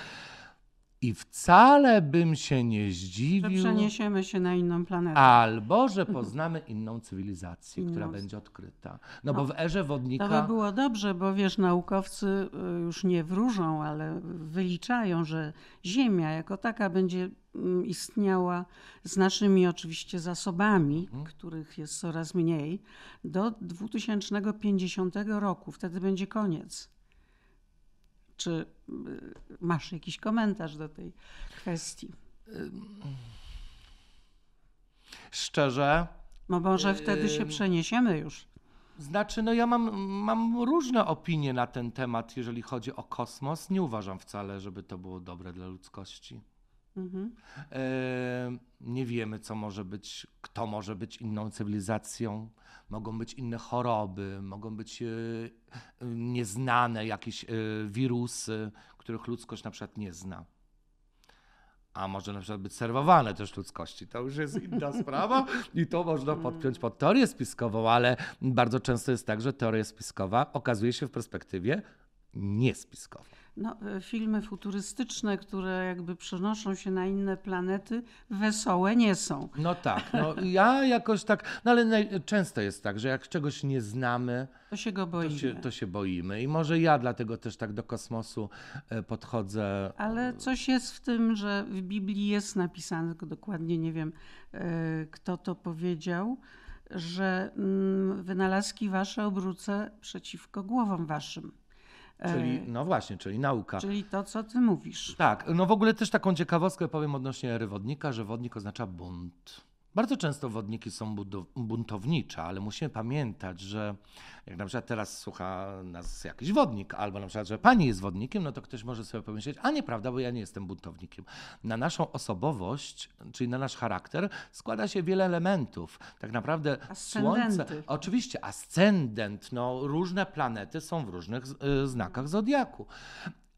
i wcale bym się nie Że zdziwił. przeniesiemy się na inną planetę. Albo, że poznamy inną cywilizację, która Inną. będzie odkryta. No, bo w erze wodnika. To by było dobrze, bo wiesz, naukowcy y, już nie wróżą, ale wyliczają, że Ziemia jako taka będzie mm, istniała z naszymi oczywiście zasobami, których jest coraz mniej, do 2050 roku. Wtedy będzie koniec. Czy masz jakiś komentarz do tej kwestii? Szczerze, No może wtedy się przeniesiemy już. Znaczy, no ja mam, mam różne opinie na ten temat, jeżeli chodzi o kosmos. Nie uważam wcale, żeby to było dobre dla ludzkości. Mhm. E, nie wiemy, co może być, kto może być inną cywilizacją. Mogą być inne choroby, mogą być e, e, nieznane jakieś e, wirusy, których ludzkość na przykład nie zna. A może na przykład być serwowane też ludzkości. To już jest inna sprawa i to można podpiąć pod teorię spiskową, ale bardzo często jest tak, że teoria spiskowa okazuje się w perspektywie niespiskowa. No, e, filmy futurystyczne, które jakby przenoszą się na inne planety, wesołe nie są. No tak, no ja jakoś tak, no ale naj, często jest tak, że jak czegoś nie znamy, To się go to boimy. się, to się boimy. I może ja dlatego też tak do kosmosu e, podchodzę. Ale coś jest w tym, że w Biblii jest napisane, tylko dokładnie nie wiem, e, kto to powiedział, że mm, wynalazki wasze obrócę przeciwko głowom waszym. E, Czyli, no właśnie, czyli nauka. Czyli to, co ty mówisz. Tak, no w ogóle też taką ciekawostkę powiem odnośnie wodnika, że wodnik oznacza bunt. Bardzo często wodniki są buntownicze, ale musimy pamiętać, że jak na przykład teraz słucha nas jakiś wodnik, albo na przykład, że pani jest wodnikiem, no to ktoś może sobie pomyśleć, a nieprawda, bo ja nie jestem buntownikiem. Na naszą osobowość, czyli na nasz charakter, składa się wiele elementów. Tak naprawdę słońce, oczywiście ascendent, no różne planety są w różnych y, znakach zodiaku.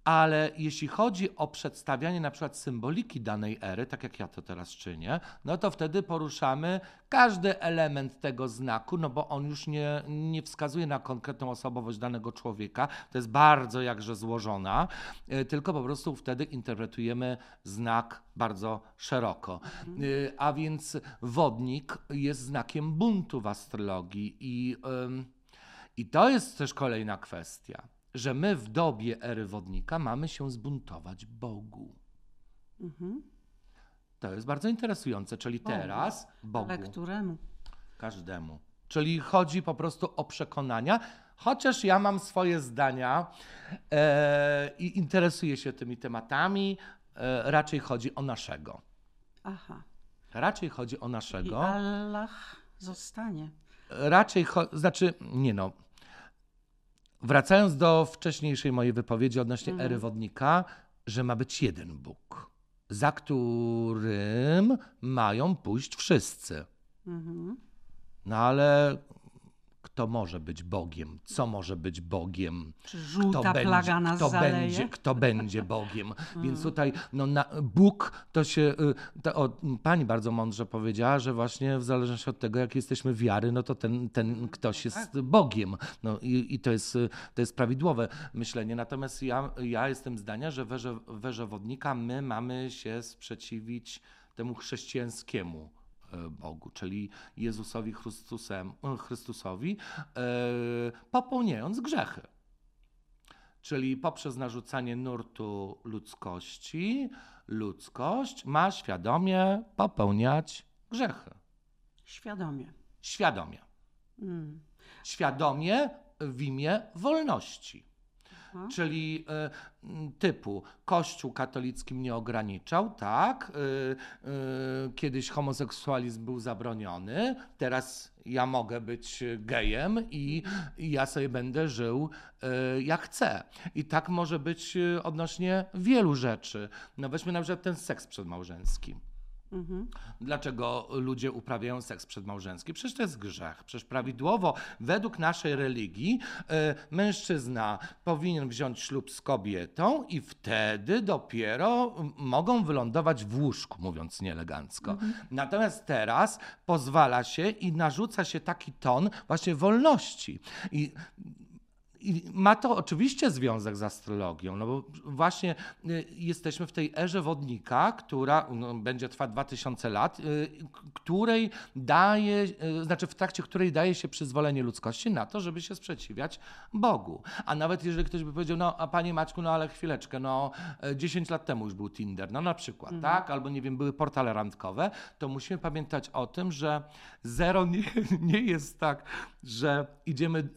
Ale jeśli chodzi o przedstawianie na przykład symboliki danej ery, tak jak ja to teraz czynię, no to wtedy poruszamy każdy element tego znaku, no bo on już nie, nie wskazuje na konkretną osobowość danego człowieka, to jest bardzo jakże złożona, y, tylko po prostu wtedy interpretujemy znak bardzo szeroko. Y, A więc wodnik jest znakiem buntu w astrologii i, i to jest też kolejna kwestia że my w dobie ery wodnika mamy się zbuntować Bogu. Mhm. To jest bardzo interesujące, czyli Bogu. teraz Bogu, Ale któremu? każdemu. Czyli chodzi po prostu o przekonania, chociaż ja mam swoje zdania e, i interesuję się tymi tematami, e, raczej chodzi o naszego. Aha. Raczej chodzi o I naszego. Allah zostanie. Raczej, znaczy, nie no. Wracając do wcześniejszej mojej wypowiedzi odnośnie Mhm. ery wodnika, że ma być jeden Bóg, za którym mają pójść wszyscy. Mhm. No ale kto może być Bogiem? Co może być Bogiem? Czy Kto żółta będzie, plaga nas kto zaleje? będzie, kto będzie Bogiem? Mm. Więc tutaj no, na, Bóg to się. y, To, o, pani bardzo mądrze powiedziała, że właśnie w zależności od tego, jak jesteśmy wiary, no to ten, ten ktoś jest Bogiem. No, i, I to jest, y, to jest prawidłowe myślenie. Natomiast ja, ja jestem zdania, że w erze, w erze wodnika my mamy się sprzeciwić temu chrześcijańskiemu Bogu, czyli Jezusowi Chrystusem, e, Chrystusowi, e, popełniając grzechy. Czyli poprzez narzucanie nurtu ludzkości, ludzkość ma świadomie popełniać grzechy. Świadomie. Świadomie. Mm. Świadomie w imię wolności. Aha. Czyli m, typu Kościół katolicki mnie ograniczał, tak? e, e, kiedyś homoseksualizm był zabroniony, teraz ja mogę być gejem i, i ja sobie będę żył jak chcę. I tak może być odnośnie wielu rzeczy. No weźmy na przykład ten seks przedmałżeński. Mhm. Dlaczego ludzie uprawiają seks przedmałżeński? Przecież to jest grzech. Przecież prawidłowo, według naszej religii, e, mężczyzna powinien wziąć ślub z kobietą i wtedy dopiero mogą wylądować w łóżku, mówiąc nieelegancko. Natomiast teraz pozwala się i narzuca się taki ton właśnie wolności. I i ma to oczywiście związek z astrologią, no bo właśnie y, jesteśmy w tej erze wodnika, która no, będzie trwać 2000 lat, y, której daje, y, znaczy w trakcie której daje się przyzwolenie ludzkości na to, żeby się sprzeciwiać Bogu. A nawet jeżeli ktoś by powiedział, no a panie Maćku, no ale chwileczkę, no e, 10 lat temu już był Tinder, no na przykład, tak? Albo nie wiem, były portale randkowe, to musimy pamiętać o tym, że zero nie, nie jest tak, że idziemy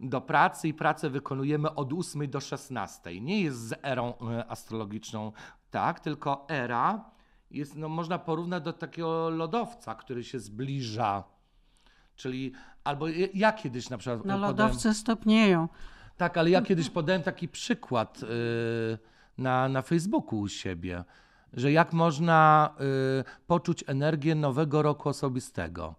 do pracy i pracę wykonujemy od 8 do 16. Nie jest z erą y, astrologiczną, tak, tylko era jest, no, można porównać do takiego lodowca, który się zbliża. Czyli albo ja- kiedyś na przykład No podałem- lodowce stopnieją. tak, ale ja kiedyś podałem taki przykład y, na, na Facebooku u siebie, że jak można y, poczuć energię nowego roku osobistego.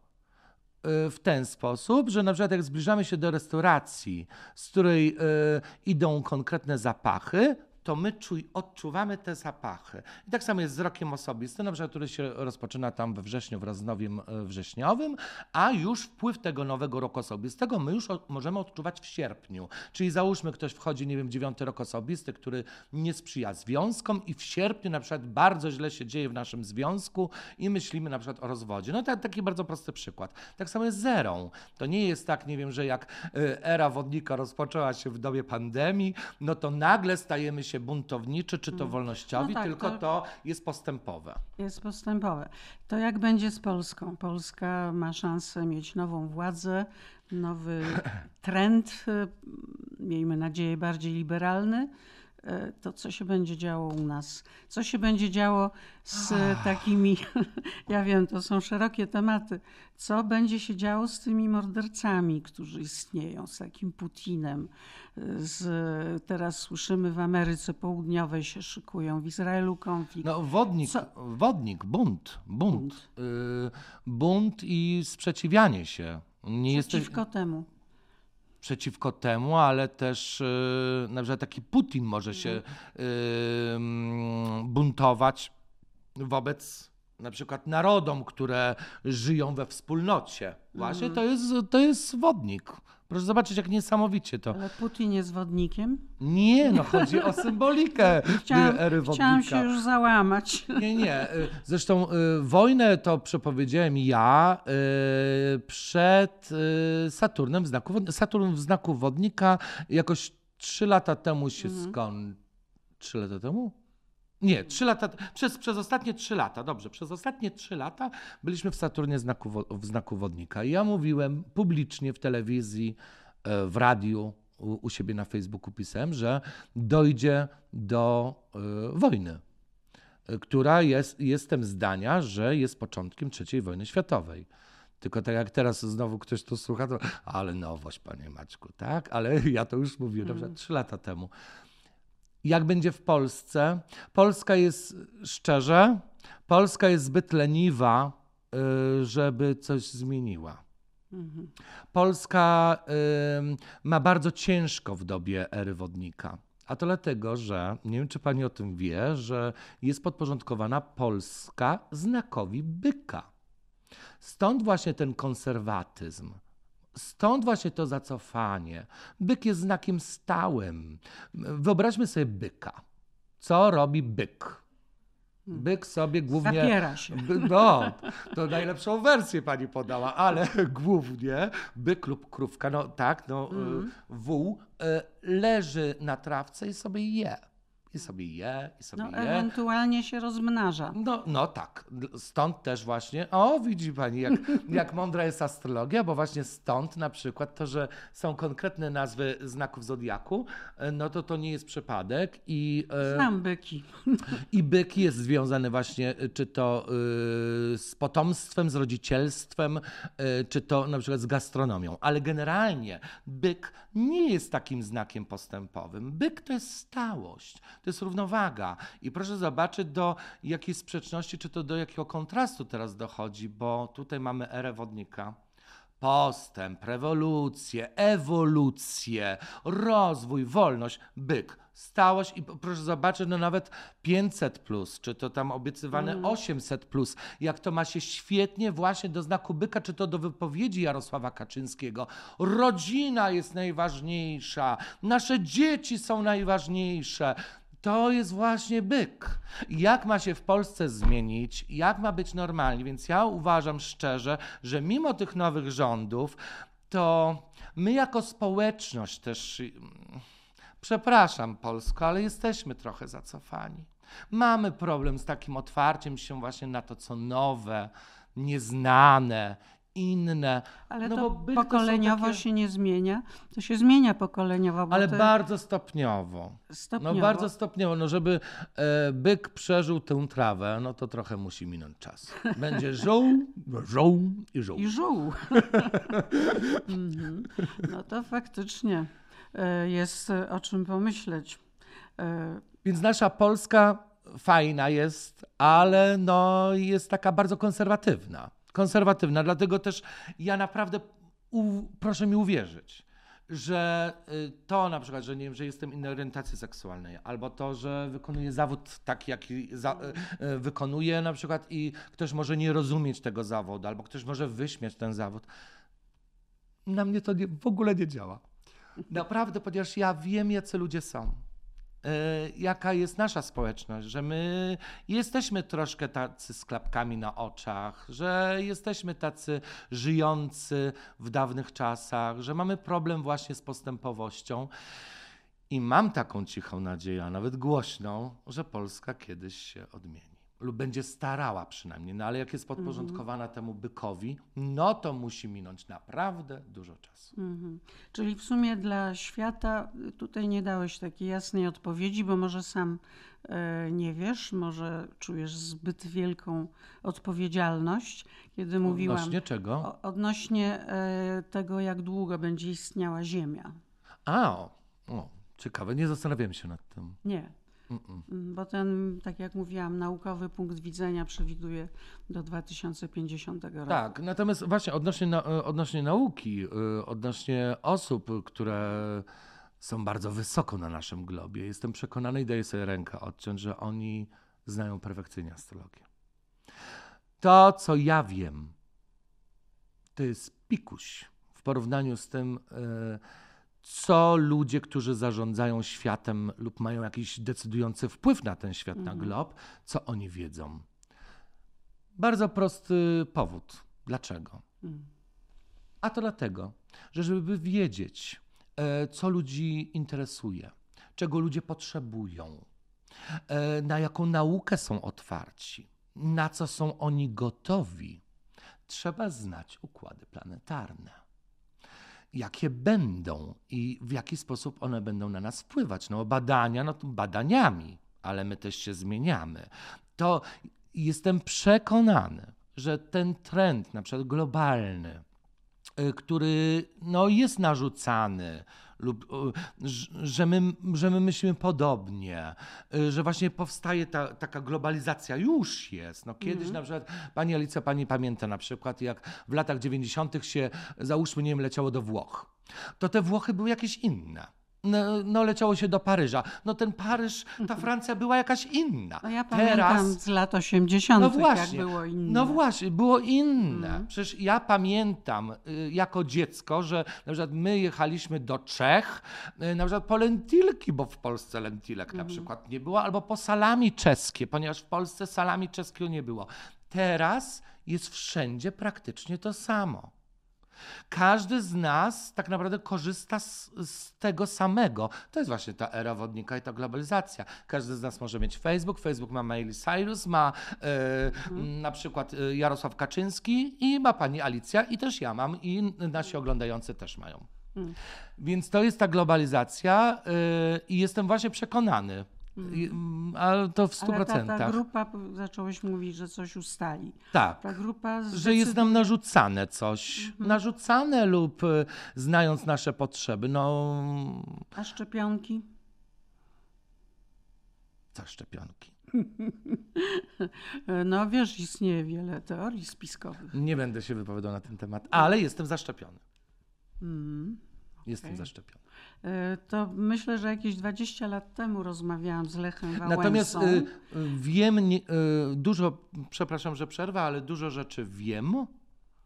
Y, W ten sposób, że na przykład jak zbliżamy się do restauracji, z której y, idą konkretne zapachy, to my czuj, odczuwamy te zapachy. I tak samo jest z rokiem osobistym, na przykład, który się rozpoczyna tam we wrześniu wraz z nowiem e, wrześniowym, a już wpływ tego nowego roku osobistego my już o, możemy odczuwać w sierpniu. Czyli załóżmy, ktoś wchodzi, nie wiem, dziewiąty rok osobisty, który nie sprzyja związkom i w sierpniu na przykład bardzo źle się dzieje w naszym związku i myślimy na przykład o rozwodzie. No to taki bardzo prosty przykład. Tak samo jest zerą. To nie jest tak, nie wiem, że jak e, era wodnika rozpoczęła się w dobie pandemii, no to nagle stajemy się buntowniczy czy to wolnościowi, No tak, tylko to- to jest postępowe. Jest postępowe. To jak będzie z Polską? Polska ma szansę mieć nową władzę, nowy trend, y, miejmy nadzieję bardziej liberalny. Y, To co się będzie działo u nas? Co się będzie działo z takimi, ja wiem, to są szerokie tematy. Co będzie się działo z tymi mordercami, którzy istnieją, z takim Putinem? Y, Z, teraz słyszymy w Ameryce Południowej się szykują, w Izraelu konflikt. No wodnik, Co- wodnik bunt, bunt. Bunt. Y, bunt i sprzeciwianie się. Nie jesteś Przeciwko temu. Przeciwko temu, ale też y, na przykład taki Putin może się mm, buntować wobec na przykład narodom, które żyją we wspólnocie. Właśnie to, jest, to jest wodnik. Proszę zobaczyć, jak niesamowicie to. Ale Putin jest wodnikiem. Nie, no chodzi o symbolikę Chciałam, ery chciałam wodnika. się już załamać. Nie, nie. y, Zresztą y, wojnę to przepowiedziałem ja y, przed Saturnem w znaku, wod- Saturn w znaku wodnika jakoś trzy lata temu się skończył. Trzy lata temu? Nie, trzy lata, przez, przez ostatnie trzy lata, dobrze, przez ostatnie trzy lata byliśmy w Saturnie znaku, w znaku wodnika. I ja mówiłem publicznie w telewizji, e, w radiu, u, u siebie na Facebooku pisałem, że dojdzie do e, wojny. y, która jest, jestem zdania, że jest początkiem III wojny światowej. Tylko tak jak teraz znowu ktoś to słucha, to ale nowość, panie Maćku, tak? Ale ja to już mówiłem na przykład trzy lata temu. Jak będzie w Polsce? Polska jest, szczerze, Polska jest zbyt leniwa, y, żeby coś zmieniła. Polska ym, ma bardzo ciężko w dobie ery wodnika. A to dlatego, że nie wiem, czy pani o tym wie, że jest podporządkowana Polska znakowi byka. Stąd właśnie ten konserwatyzm. Stąd właśnie to zacofanie. Byk jest znakiem stałym. Wyobraźmy sobie byka. Co robi byk? Byk sobie głównie. Zapiera się. By, no, to najlepszą wersję pani podała, ale głównie byk lub krówka, no tak, no, y, wół y, leży na trawce i sobie je. I sobie je, i sobie No, je. ewentualnie się rozmnaża. No, no tak, stąd też właśnie, o widzi pani, jak, jak mądra jest astrologia, bo właśnie stąd na przykład to, że są konkretne nazwy znaków zodiaku, e, no to to nie jest przypadek i, e, Znam byki. i byk jest związany właśnie e, czy to z potomstwem, z rodzicielstwem, czy to na przykład z gastronomią, ale generalnie byk nie jest takim znakiem postępowym. Byk to jest stałość, to jest równowaga. I proszę zobaczyć, do jakiej sprzeczności, czy to do jakiego kontrastu teraz dochodzi, bo tutaj mamy erę wodnika. Postęp, rewolucję, ewolucję, rozwój, wolność, byk, stałość i proszę zobaczyć, no nawet 500 plus, czy to tam obiecywane 800 plus, jak to ma się świetnie właśnie do znaku byka, czy to do wypowiedzi Jarosława Kaczyńskiego. Rodzina jest najważniejsza, nasze dzieci są najważniejsze. To jest właśnie byk. Jak ma się w Polsce zmienić, jak ma być normalnie? Więc ja uważam szczerze, że mimo tych nowych rządów, to my jako społeczność też, przepraszam Polsko, ale jesteśmy trochę zacofani. Mamy problem z takim otwarciem się właśnie na to, co nowe, nieznane, inne. Ale No to bo pokoleniowo takie- się nie zmienia. To się zmienia pokoleniowo, Ale to bardzo stopniowo. stopniowo. No bardzo stopniowo. No żeby e, byk przeżył tę trawę, no to trochę musi minąć czas. Będzie żół, żół i żół. I żół. Mhm. No to faktycznie e, jest o czym pomyśleć. E, Więc nasza Polska fajna jest, ale no jest taka bardzo konserwatywna. Konserwatywna, dlatego też ja naprawdę, u, proszę mi uwierzyć, że y, to na przykład, że nie wiem, że jestem innej orientacji seksualnej, albo to, że wykonuję zawód taki, jaki za, y, y, wykonuję na przykład i ktoś może nie rozumieć tego zawodu, albo ktoś może wyśmiać ten zawód. Na mnie to nie, w ogóle nie działa. Naprawdę, ponieważ ja wiem, jacy ludzie są. E, Jaka jest nasza społeczność, że my jesteśmy troszkę tacy z klapkami na oczach, że jesteśmy tacy żyjący w dawnych czasach, że mamy problem właśnie z postępowością. I mam taką cichą nadzieję, a nawet głośną, że Polska kiedyś się odmieni. Lub będzie starała przynajmniej, no ale jak jest podporządkowana temu bykowi, no to musi minąć naprawdę dużo czasu. mhm. Czyli w sumie dla świata tutaj nie dałeś takiej jasnej odpowiedzi, bo może sam e, nie wiesz, może czujesz zbyt wielką odpowiedzialność, kiedy mówiłam Odnośnie czego? o, odnośnie e, tego, jak długo będzie istniała Ziemia. A, o, o, ciekawe, nie zastanawiałem się nad tym. Nie. Mm-mm. Mm, Bo ten, tak jak mówiłam, naukowy punkt widzenia przewiduje do 2050 roku. Tak, natomiast właśnie odnośnie, na, odnośnie nauki, y, odnośnie osób, które są bardzo wysoko na naszym globie, jestem przekonany i daję sobie rękę odciąć, że oni znają perfekcyjnie astrologię. To, co ja wiem, to jest pikuś w porównaniu z tym, y, co ludzie, którzy zarządzają światem lub mają jakiś decydujący wpływ na ten świat, na glob, co oni wiedzą. Bardzo prosty powód. Dlaczego? Mm. A to dlatego, że żeby wiedzieć, e, co ludzi interesuje, czego ludzie potrzebują, e, na jaką naukę są otwarci, na co są oni gotowi, trzeba znać układy planetarne. Jakie będą i w jaki sposób one będą na nas wpływać. No badania, no to badaniami, ale my też się zmieniamy. to jestem przekonany, że ten trend, na przykład globalny, y, który no, jest narzucany, lub y, że my, że my myślimy podobnie, y, że właśnie powstaje ta, taka globalizacja, już jest. No, kiedyś Mhm. na przykład, pani Alicja, pani pamięta na przykład, jak w latach 90. się, załóżmy, nie wiem, leciało do Włoch, to te Włochy były jakieś inne. No, no leciało się do Paryża. No ten Paryż, ta Francja była jakaś inna. No ja pamiętam z lat 80., No jak właśnie, było inne. no właśnie, było inne. Mhm. Przecież ja pamiętam y, jako dziecko, że na przykład my jechaliśmy do Czech, y, na przykład po lentilki, bo w Polsce lentilek Mhm. na przykład nie było, albo po salami czeskie, ponieważ w Polsce salami czeskiego nie było. Teraz jest wszędzie praktycznie to samo. Każdy z nas tak naprawdę korzysta z, z, tego samego. To jest właśnie ta era wodnika i ta globalizacja. Każdy z nas może mieć Facebook, Facebook ma Miley Cyrus, ma e, Mhm. na przykład e, Jarosław Kaczyński i ma pani Alicja i też ja mam i nasi oglądający też mają. Mhm. Więc to jest ta globalizacja e, i jestem właśnie przekonany, ale to w stu Mhm. Ale ta, ta grupa, zacząłeś mówić, że coś ustali. Tak. Ta grupa że jest nam narzucane coś, Mhm. narzucane lub y, znając nasze potrzeby. No, A szczepionki? co szczepionki? No wiesz, istnieje wiele teorii spiskowych. Nie będę się wypowiadał na ten temat, ale jestem zaszczepiony. Mm. Jestem Okej. zaszczepiony. E, To myślę, że jakieś 20 lat temu rozmawiałam z Lechem Wałęsą. Natomiast y, wiem nie, y, dużo, przepraszam, że przerwę, ale dużo rzeczy wiem,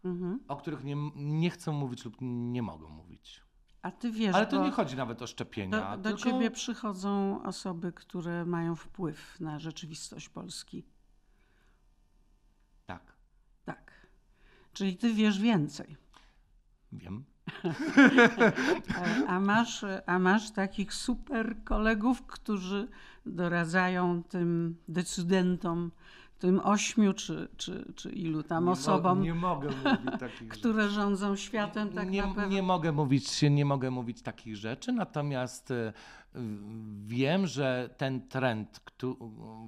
Mhm. o których nie, nie chcę mówić lub nie mogę mówić. A ty wiesz, Ale to nie chodzi nawet o szczepienia. do, do tylko... ciebie przychodzą osoby, które mają wpływ na rzeczywistość Polski. Tak, Tak. Czyli ty wiesz więcej. wiem. E, A masz, a masz takich super kolegów, którzy doradzają tym decydentom, tym ośmiu czy, czy, czy ilu tam Nie mo- osobom, Nie mogę mówić takich rzeczy. które rządzą światem tak nie, naprawdę. nie mogę mówić, nie mogę mówić takich rzeczy, natomiast e, wiem, że ten trend,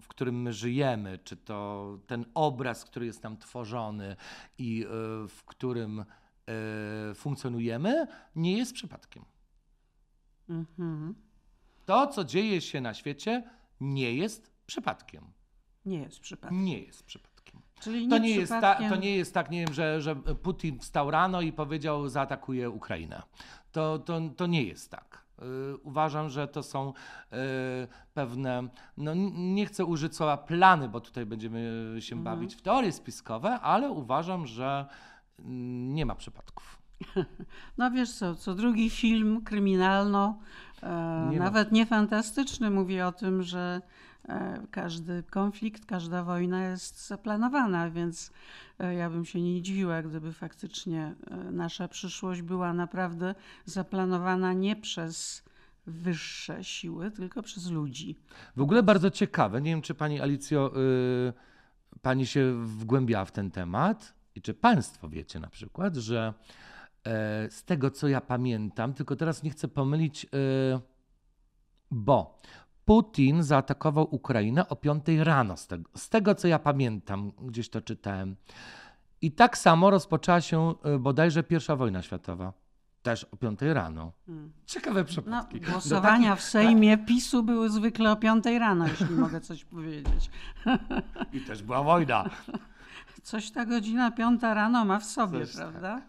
w którym my żyjemy, czy to ten obraz, który jest nam tworzony i e, w którym funkcjonujemy, nie jest przypadkiem. Mhm. To, co dzieje się na świecie, nie jest przypadkiem. Nie jest przypadek. Nie jest przypadkiem. Czyli To nie, nie, jest ta, przypadkiem... to nie jest tak, nie wiem, że, że Putin wstał rano i powiedział, zaatakuje Ukrainę. To, to, to nie jest tak. Y, Uważam, że to są y, pewne, no nie chcę użyć słowa plany, bo tutaj będziemy się Mhm. bawić w teorie spiskowe, ale uważam, że nie ma przypadków. No wiesz co, co drugi film kryminalno, e, Nie ma. nawet nie fantastyczny, mówi o tym, że e, każdy konflikt, każda wojna jest zaplanowana, więc e, ja bym się nie dziwiła, gdyby faktycznie nasza przyszłość była naprawdę zaplanowana nie przez wyższe siły, tylko przez ludzi. W ogóle bardzo ciekawe, nie wiem czy pani Alicjo, y, pani się wgłębiała w ten temat i czy państwo wiecie na przykład, że e, z tego co ja pamiętam, tylko teraz nie chcę pomylić, y, bo Putin zaatakował Ukrainę o 5 rano, z tego, z tego co ja pamiętam, gdzieś to czytałem. I tak samo rozpoczęła się y, bodajże pierwsza wojna światowa. Też o 5 rano. Hmm. Ciekawe No, przypadki. Do głosowania takich- w Sejmie PiSu były zwykle o 5 rano, jeśli mogę coś powiedzieć. I też była wojna. Coś ta godzina piąta rano ma w sobie, prawda?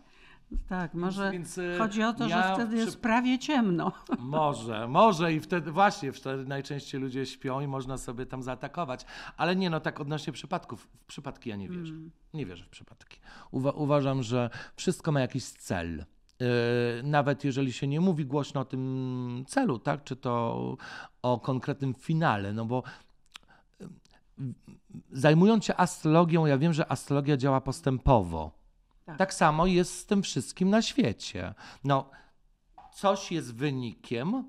Tak, może więc, y, chodzi o to, ja że wtedy przy- jest prawie ciemno. Może, może i wtedy właśnie, wtedy najczęściej ludzie śpią i można sobie tam zaatakować. Ale nie, no tak odnośnie przypadków. W przypadki ja nie wierzę. Mm. Nie wierzę w przypadki. Uwa- uważam, że wszystko ma jakiś cel. Yy, nawet jeżeli się nie mówi głośno o tym celu, tak? Czy to o konkretnym finale, no bo zajmując się astrologią, ja wiem, że astrologia działa postępowo. Tak. Tak samo jest z tym wszystkim na świecie. No, coś jest wynikiem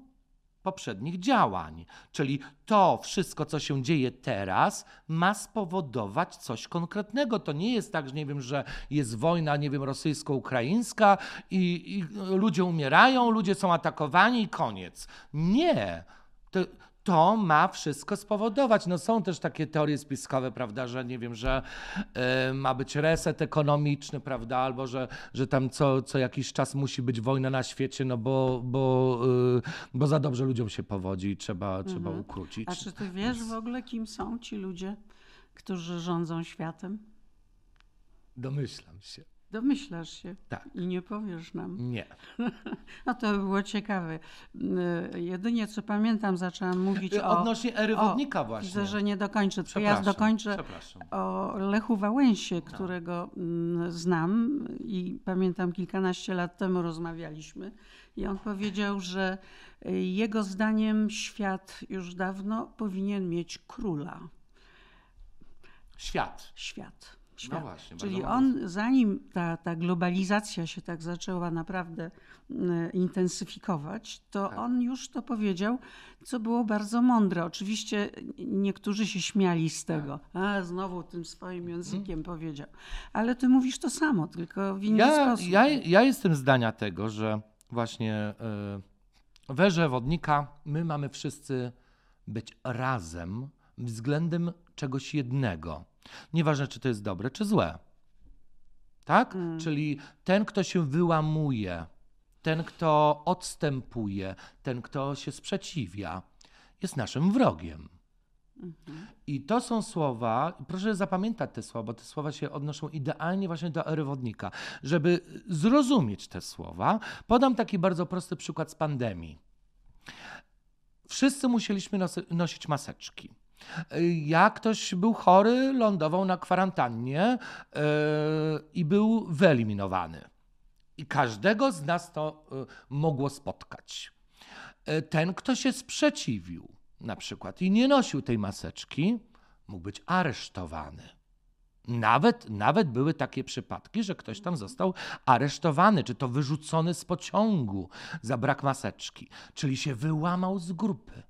poprzednich działań. Czyli to wszystko, co się dzieje teraz, ma spowodować coś konkretnego. To nie jest tak, że nie wiem, że jest wojna, nie wiem, rosyjsko-ukraińska i, i ludzie umierają, ludzie są atakowani i koniec. Nie. To, to ma wszystko spowodować. No są też takie teorie spiskowe, prawda, że nie wiem, że y, ma być reset ekonomiczny, prawda, albo że, że tam co, co jakiś czas musi być wojna na świecie, no bo, bo, y, bo za dobrze ludziom się powodzi i trzeba, trzeba ukrócić. A czy ty wiesz w ogóle, kim są ci ludzie, którzy rządzą światem? Domyślam się. Domyślasz się Tak. i nie powiesz nam. Nie. No to by było ciekawe. Y, Jedynie co pamiętam, zaczęłam mówić o... Odnośnie ery wodnika właśnie. Widzę, że nie dokończę. To ja Przepraszam, dokończę przepraszam. o Lechu Wałęsie, którego mm, znam i pamiętam kilkanaście lat temu rozmawialiśmy i on powiedział, że y, jego zdaniem świat już dawno powinien mieć króla. Świat. Świat. Świat. No właśnie, Czyli on, zanim ta, ta globalizacja się tak zaczęła naprawdę intensyfikować, to Tak. on już to powiedział, co było bardzo mądre. Oczywiście niektórzy się śmiali z tego. Tak. A, znowu tym swoim językiem powiedział. Ale ty mówisz to samo, tylko w inny Ja, sposób. ja, ja jestem zdania tego, że właśnie y, w erze wodnika my mamy wszyscy być razem względem czegoś jednego. Nieważne, czy to jest dobre, czy złe. Tak? Czyli ten, kto się wyłamuje, ten, kto odstępuje, ten, kto się sprzeciwia, jest naszym wrogiem. I to są słowa, proszę zapamiętać te słowa, bo te słowa się odnoszą idealnie właśnie do ery wodnika. Żeby zrozumieć te słowa, podam taki bardzo prosty przykład z pandemii. Wszyscy musieliśmy nos- nosić maseczki. Jak ktoś był chory, lądował na kwarantannie yy, i był wyeliminowany. I każdego z nas to yy, mogło spotkać. Yy, Ten, kto się sprzeciwił, na przykład, i nie nosił tej maseczki, mógł być aresztowany. Nawet, nawet były takie przypadki, że ktoś tam został aresztowany, czy to wyrzucony z pociągu za brak maseczki, czyli się wyłamał z grupy.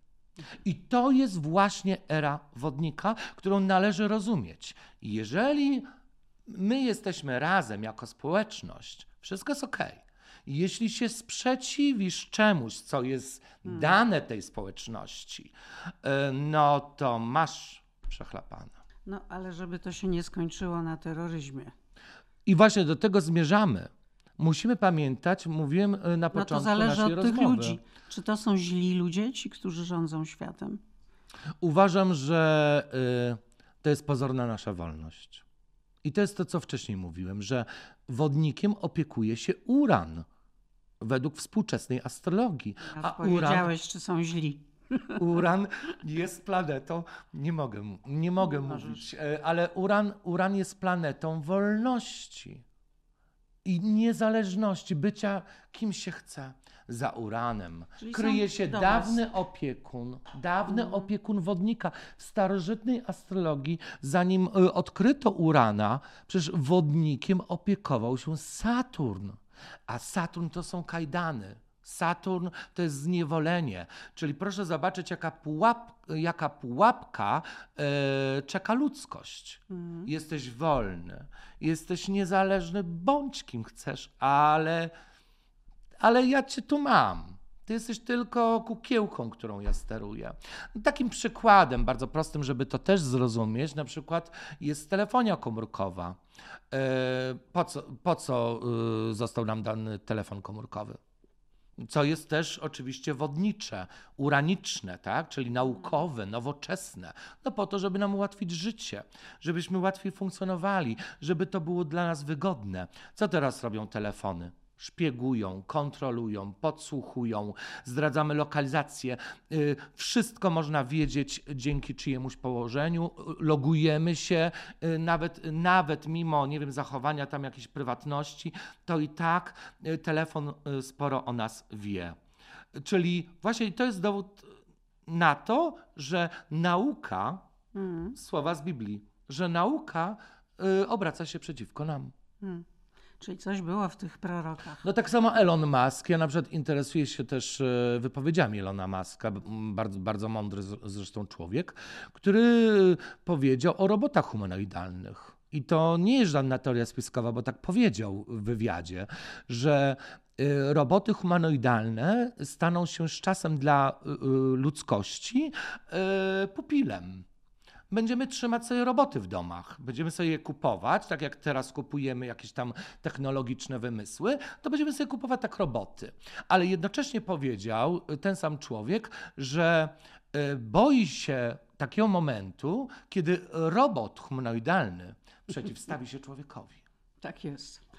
I to jest właśnie era wodnika, którą należy rozumieć. Jeżeli my jesteśmy razem jako społeczność, wszystko jest ok. Jeśli się sprzeciwisz czemuś, co jest dane tej społeczności, e, no to masz przechlapane. No ale żeby to się nie skończyło na terroryzmie. I właśnie do tego zmierzamy. Musimy pamiętać, mówiłem e, na No początku to zależy od tych rozmowy. ludzi. Czy to są źli ludzie, ci, którzy rządzą światem? Uważam, że y, to jest pozorna nasza wolność. I to jest to, co wcześniej mówiłem, że wodnikiem opiekuje się uran według współczesnej astrologii. A A uran, powiedziałeś, czy są źli. uran jest planetą, nie mogę, nie mogę Możesz. mówić, e, ale uran, uran jest planetą wolności i niezależności, bycia kim się chce. Za uranem Czyli kryje się dawny opiekun, dawny Mhm. opiekun wodnika. W starożytnej astrologii, zanim y, odkryto urana, przecież wodnikiem opiekował się Saturn. A Saturn to są kajdany. Saturn to jest zniewolenie. Czyli proszę zobaczyć, jaka, pułap, jaka pułapka e, czeka ludzkość. Mhm. Jesteś wolny, jesteś niezależny, bądź kim chcesz, ale ale ja cię tu mam. Ty jesteś tylko kukiełką, którą ja steruję. Takim przykładem, bardzo prostym, żeby to też zrozumieć, na przykład jest telefonia komórkowa. E, Po co, po co y, został nam dany telefon komórkowy? Co jest też oczywiście wodnicze, uraniczne, tak? czyli naukowe, nowoczesne. No po to, żeby nam ułatwić życie, żebyśmy łatwiej funkcjonowali, żeby to było dla nas wygodne. Co teraz robią telefony? Szpiegują, kontrolują, podsłuchują, zdradzamy lokalizację. Y, Wszystko można wiedzieć dzięki czyjemuś położeniu. Logujemy się, y, nawet, nawet mimo, nie wiem, zachowania tam jakiejś prywatności, to i tak y, telefon sporo o nas wie. Czyli właśnie to jest dowód na to, że nauka, Mm, słowa z Biblii, że nauka obraca się przeciwko nam. mm. Czyli coś było w tych prorokach. No tak samo Elon Musk. Ja na przykład interesuję się też e, wypowiedziami Elona Muska, bardzo, bardzo mądry zresztą człowiek, który powiedział o robotach humanoidalnych. i to nie jest żadna teoria spiskowa, bo tak powiedział w wywiadzie, że y, roboty humanoidalne staną się z czasem dla y, ludzkości pupilem. Będziemy trzymać sobie roboty w domach, będziemy sobie je kupować, tak jak teraz kupujemy jakieś tam technologiczne wymysły, to będziemy sobie kupować tak roboty. Ale jednocześnie powiedział ten sam człowiek, że y, boi się takiego momentu, kiedy robot humanoidalny przeciwstawi się człowiekowi. Tak jest.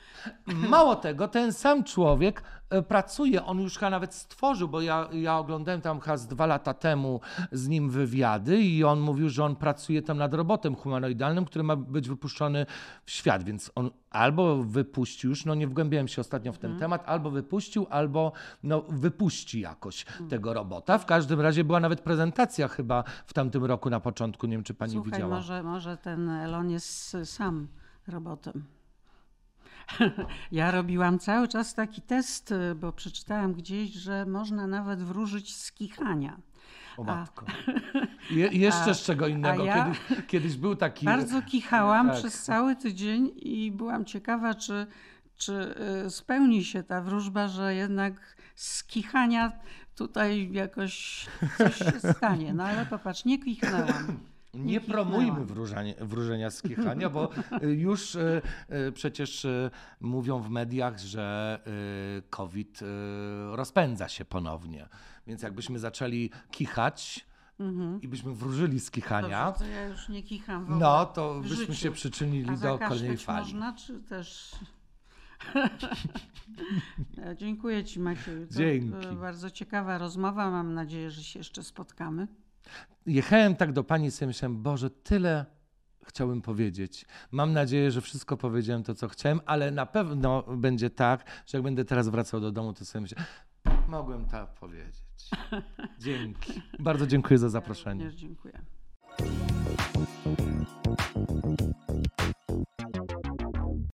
Mało tego, ten sam człowiek e, pracuje, on już chyba nawet stworzył, bo ja, ja oglądałem tam chyba z dwa lata temu z nim wywiady i on mówił, że on pracuje tam nad robotem humanoidalnym, który ma być wypuszczony w świat, więc on albo wypuścił już, no nie wgłębiałem się ostatnio w ten temat, albo wypuścił, albo no, wypuści jakoś tego robota. W każdym razie była nawet prezentacja chyba w tamtym roku na początku, nie wiem czy pani Słuchaj, widziała. może, może ten Elon jest sam robotem. Ja robiłam cały czas taki test, y, bo przeczytałam gdzieś, że można nawet wróżyć z kichania. O matko. Je, jeszcze a- z czego innego. ja Kiedyś, kiedyś był taki... Bardzo kichałam Tak. przez cały tydzień i byłam ciekawa, czy, czy y, spełni się ta wróżba, że jednak z kichania tutaj jakoś coś się stanie. No ale popatrz, nie kichnęłam. Nie promujmy wróżenia, wróżenia z kichania, bo y, już y, y, przecież mówią w mediach, że COVID rozpędza się ponownie. Więc jakbyśmy zaczęli kichać i byśmy wróżyli z kichania, Dobrze, to ja już nie kicham w ogóle. no to w byśmy życiu. się przyczynili do kolejnej fali. można, czy też... E, Dziękuję Ci, Macieju. To Dzięki. e, bardzo ciekawa rozmowa. Mam nadzieję, że się jeszcze spotkamy. Jechałem tak do pani i sobie myślałem, Boże, tyle chciałbym powiedzieć. Mam nadzieję, że wszystko powiedziałem to, co chciałem, ale na pewno będzie tak, że jak będę teraz wracał do domu, to sobie myślę, mogłem tak powiedzieć. Dzięki. Bardzo dziękuję za Ja zaproszenie. również dziękuję.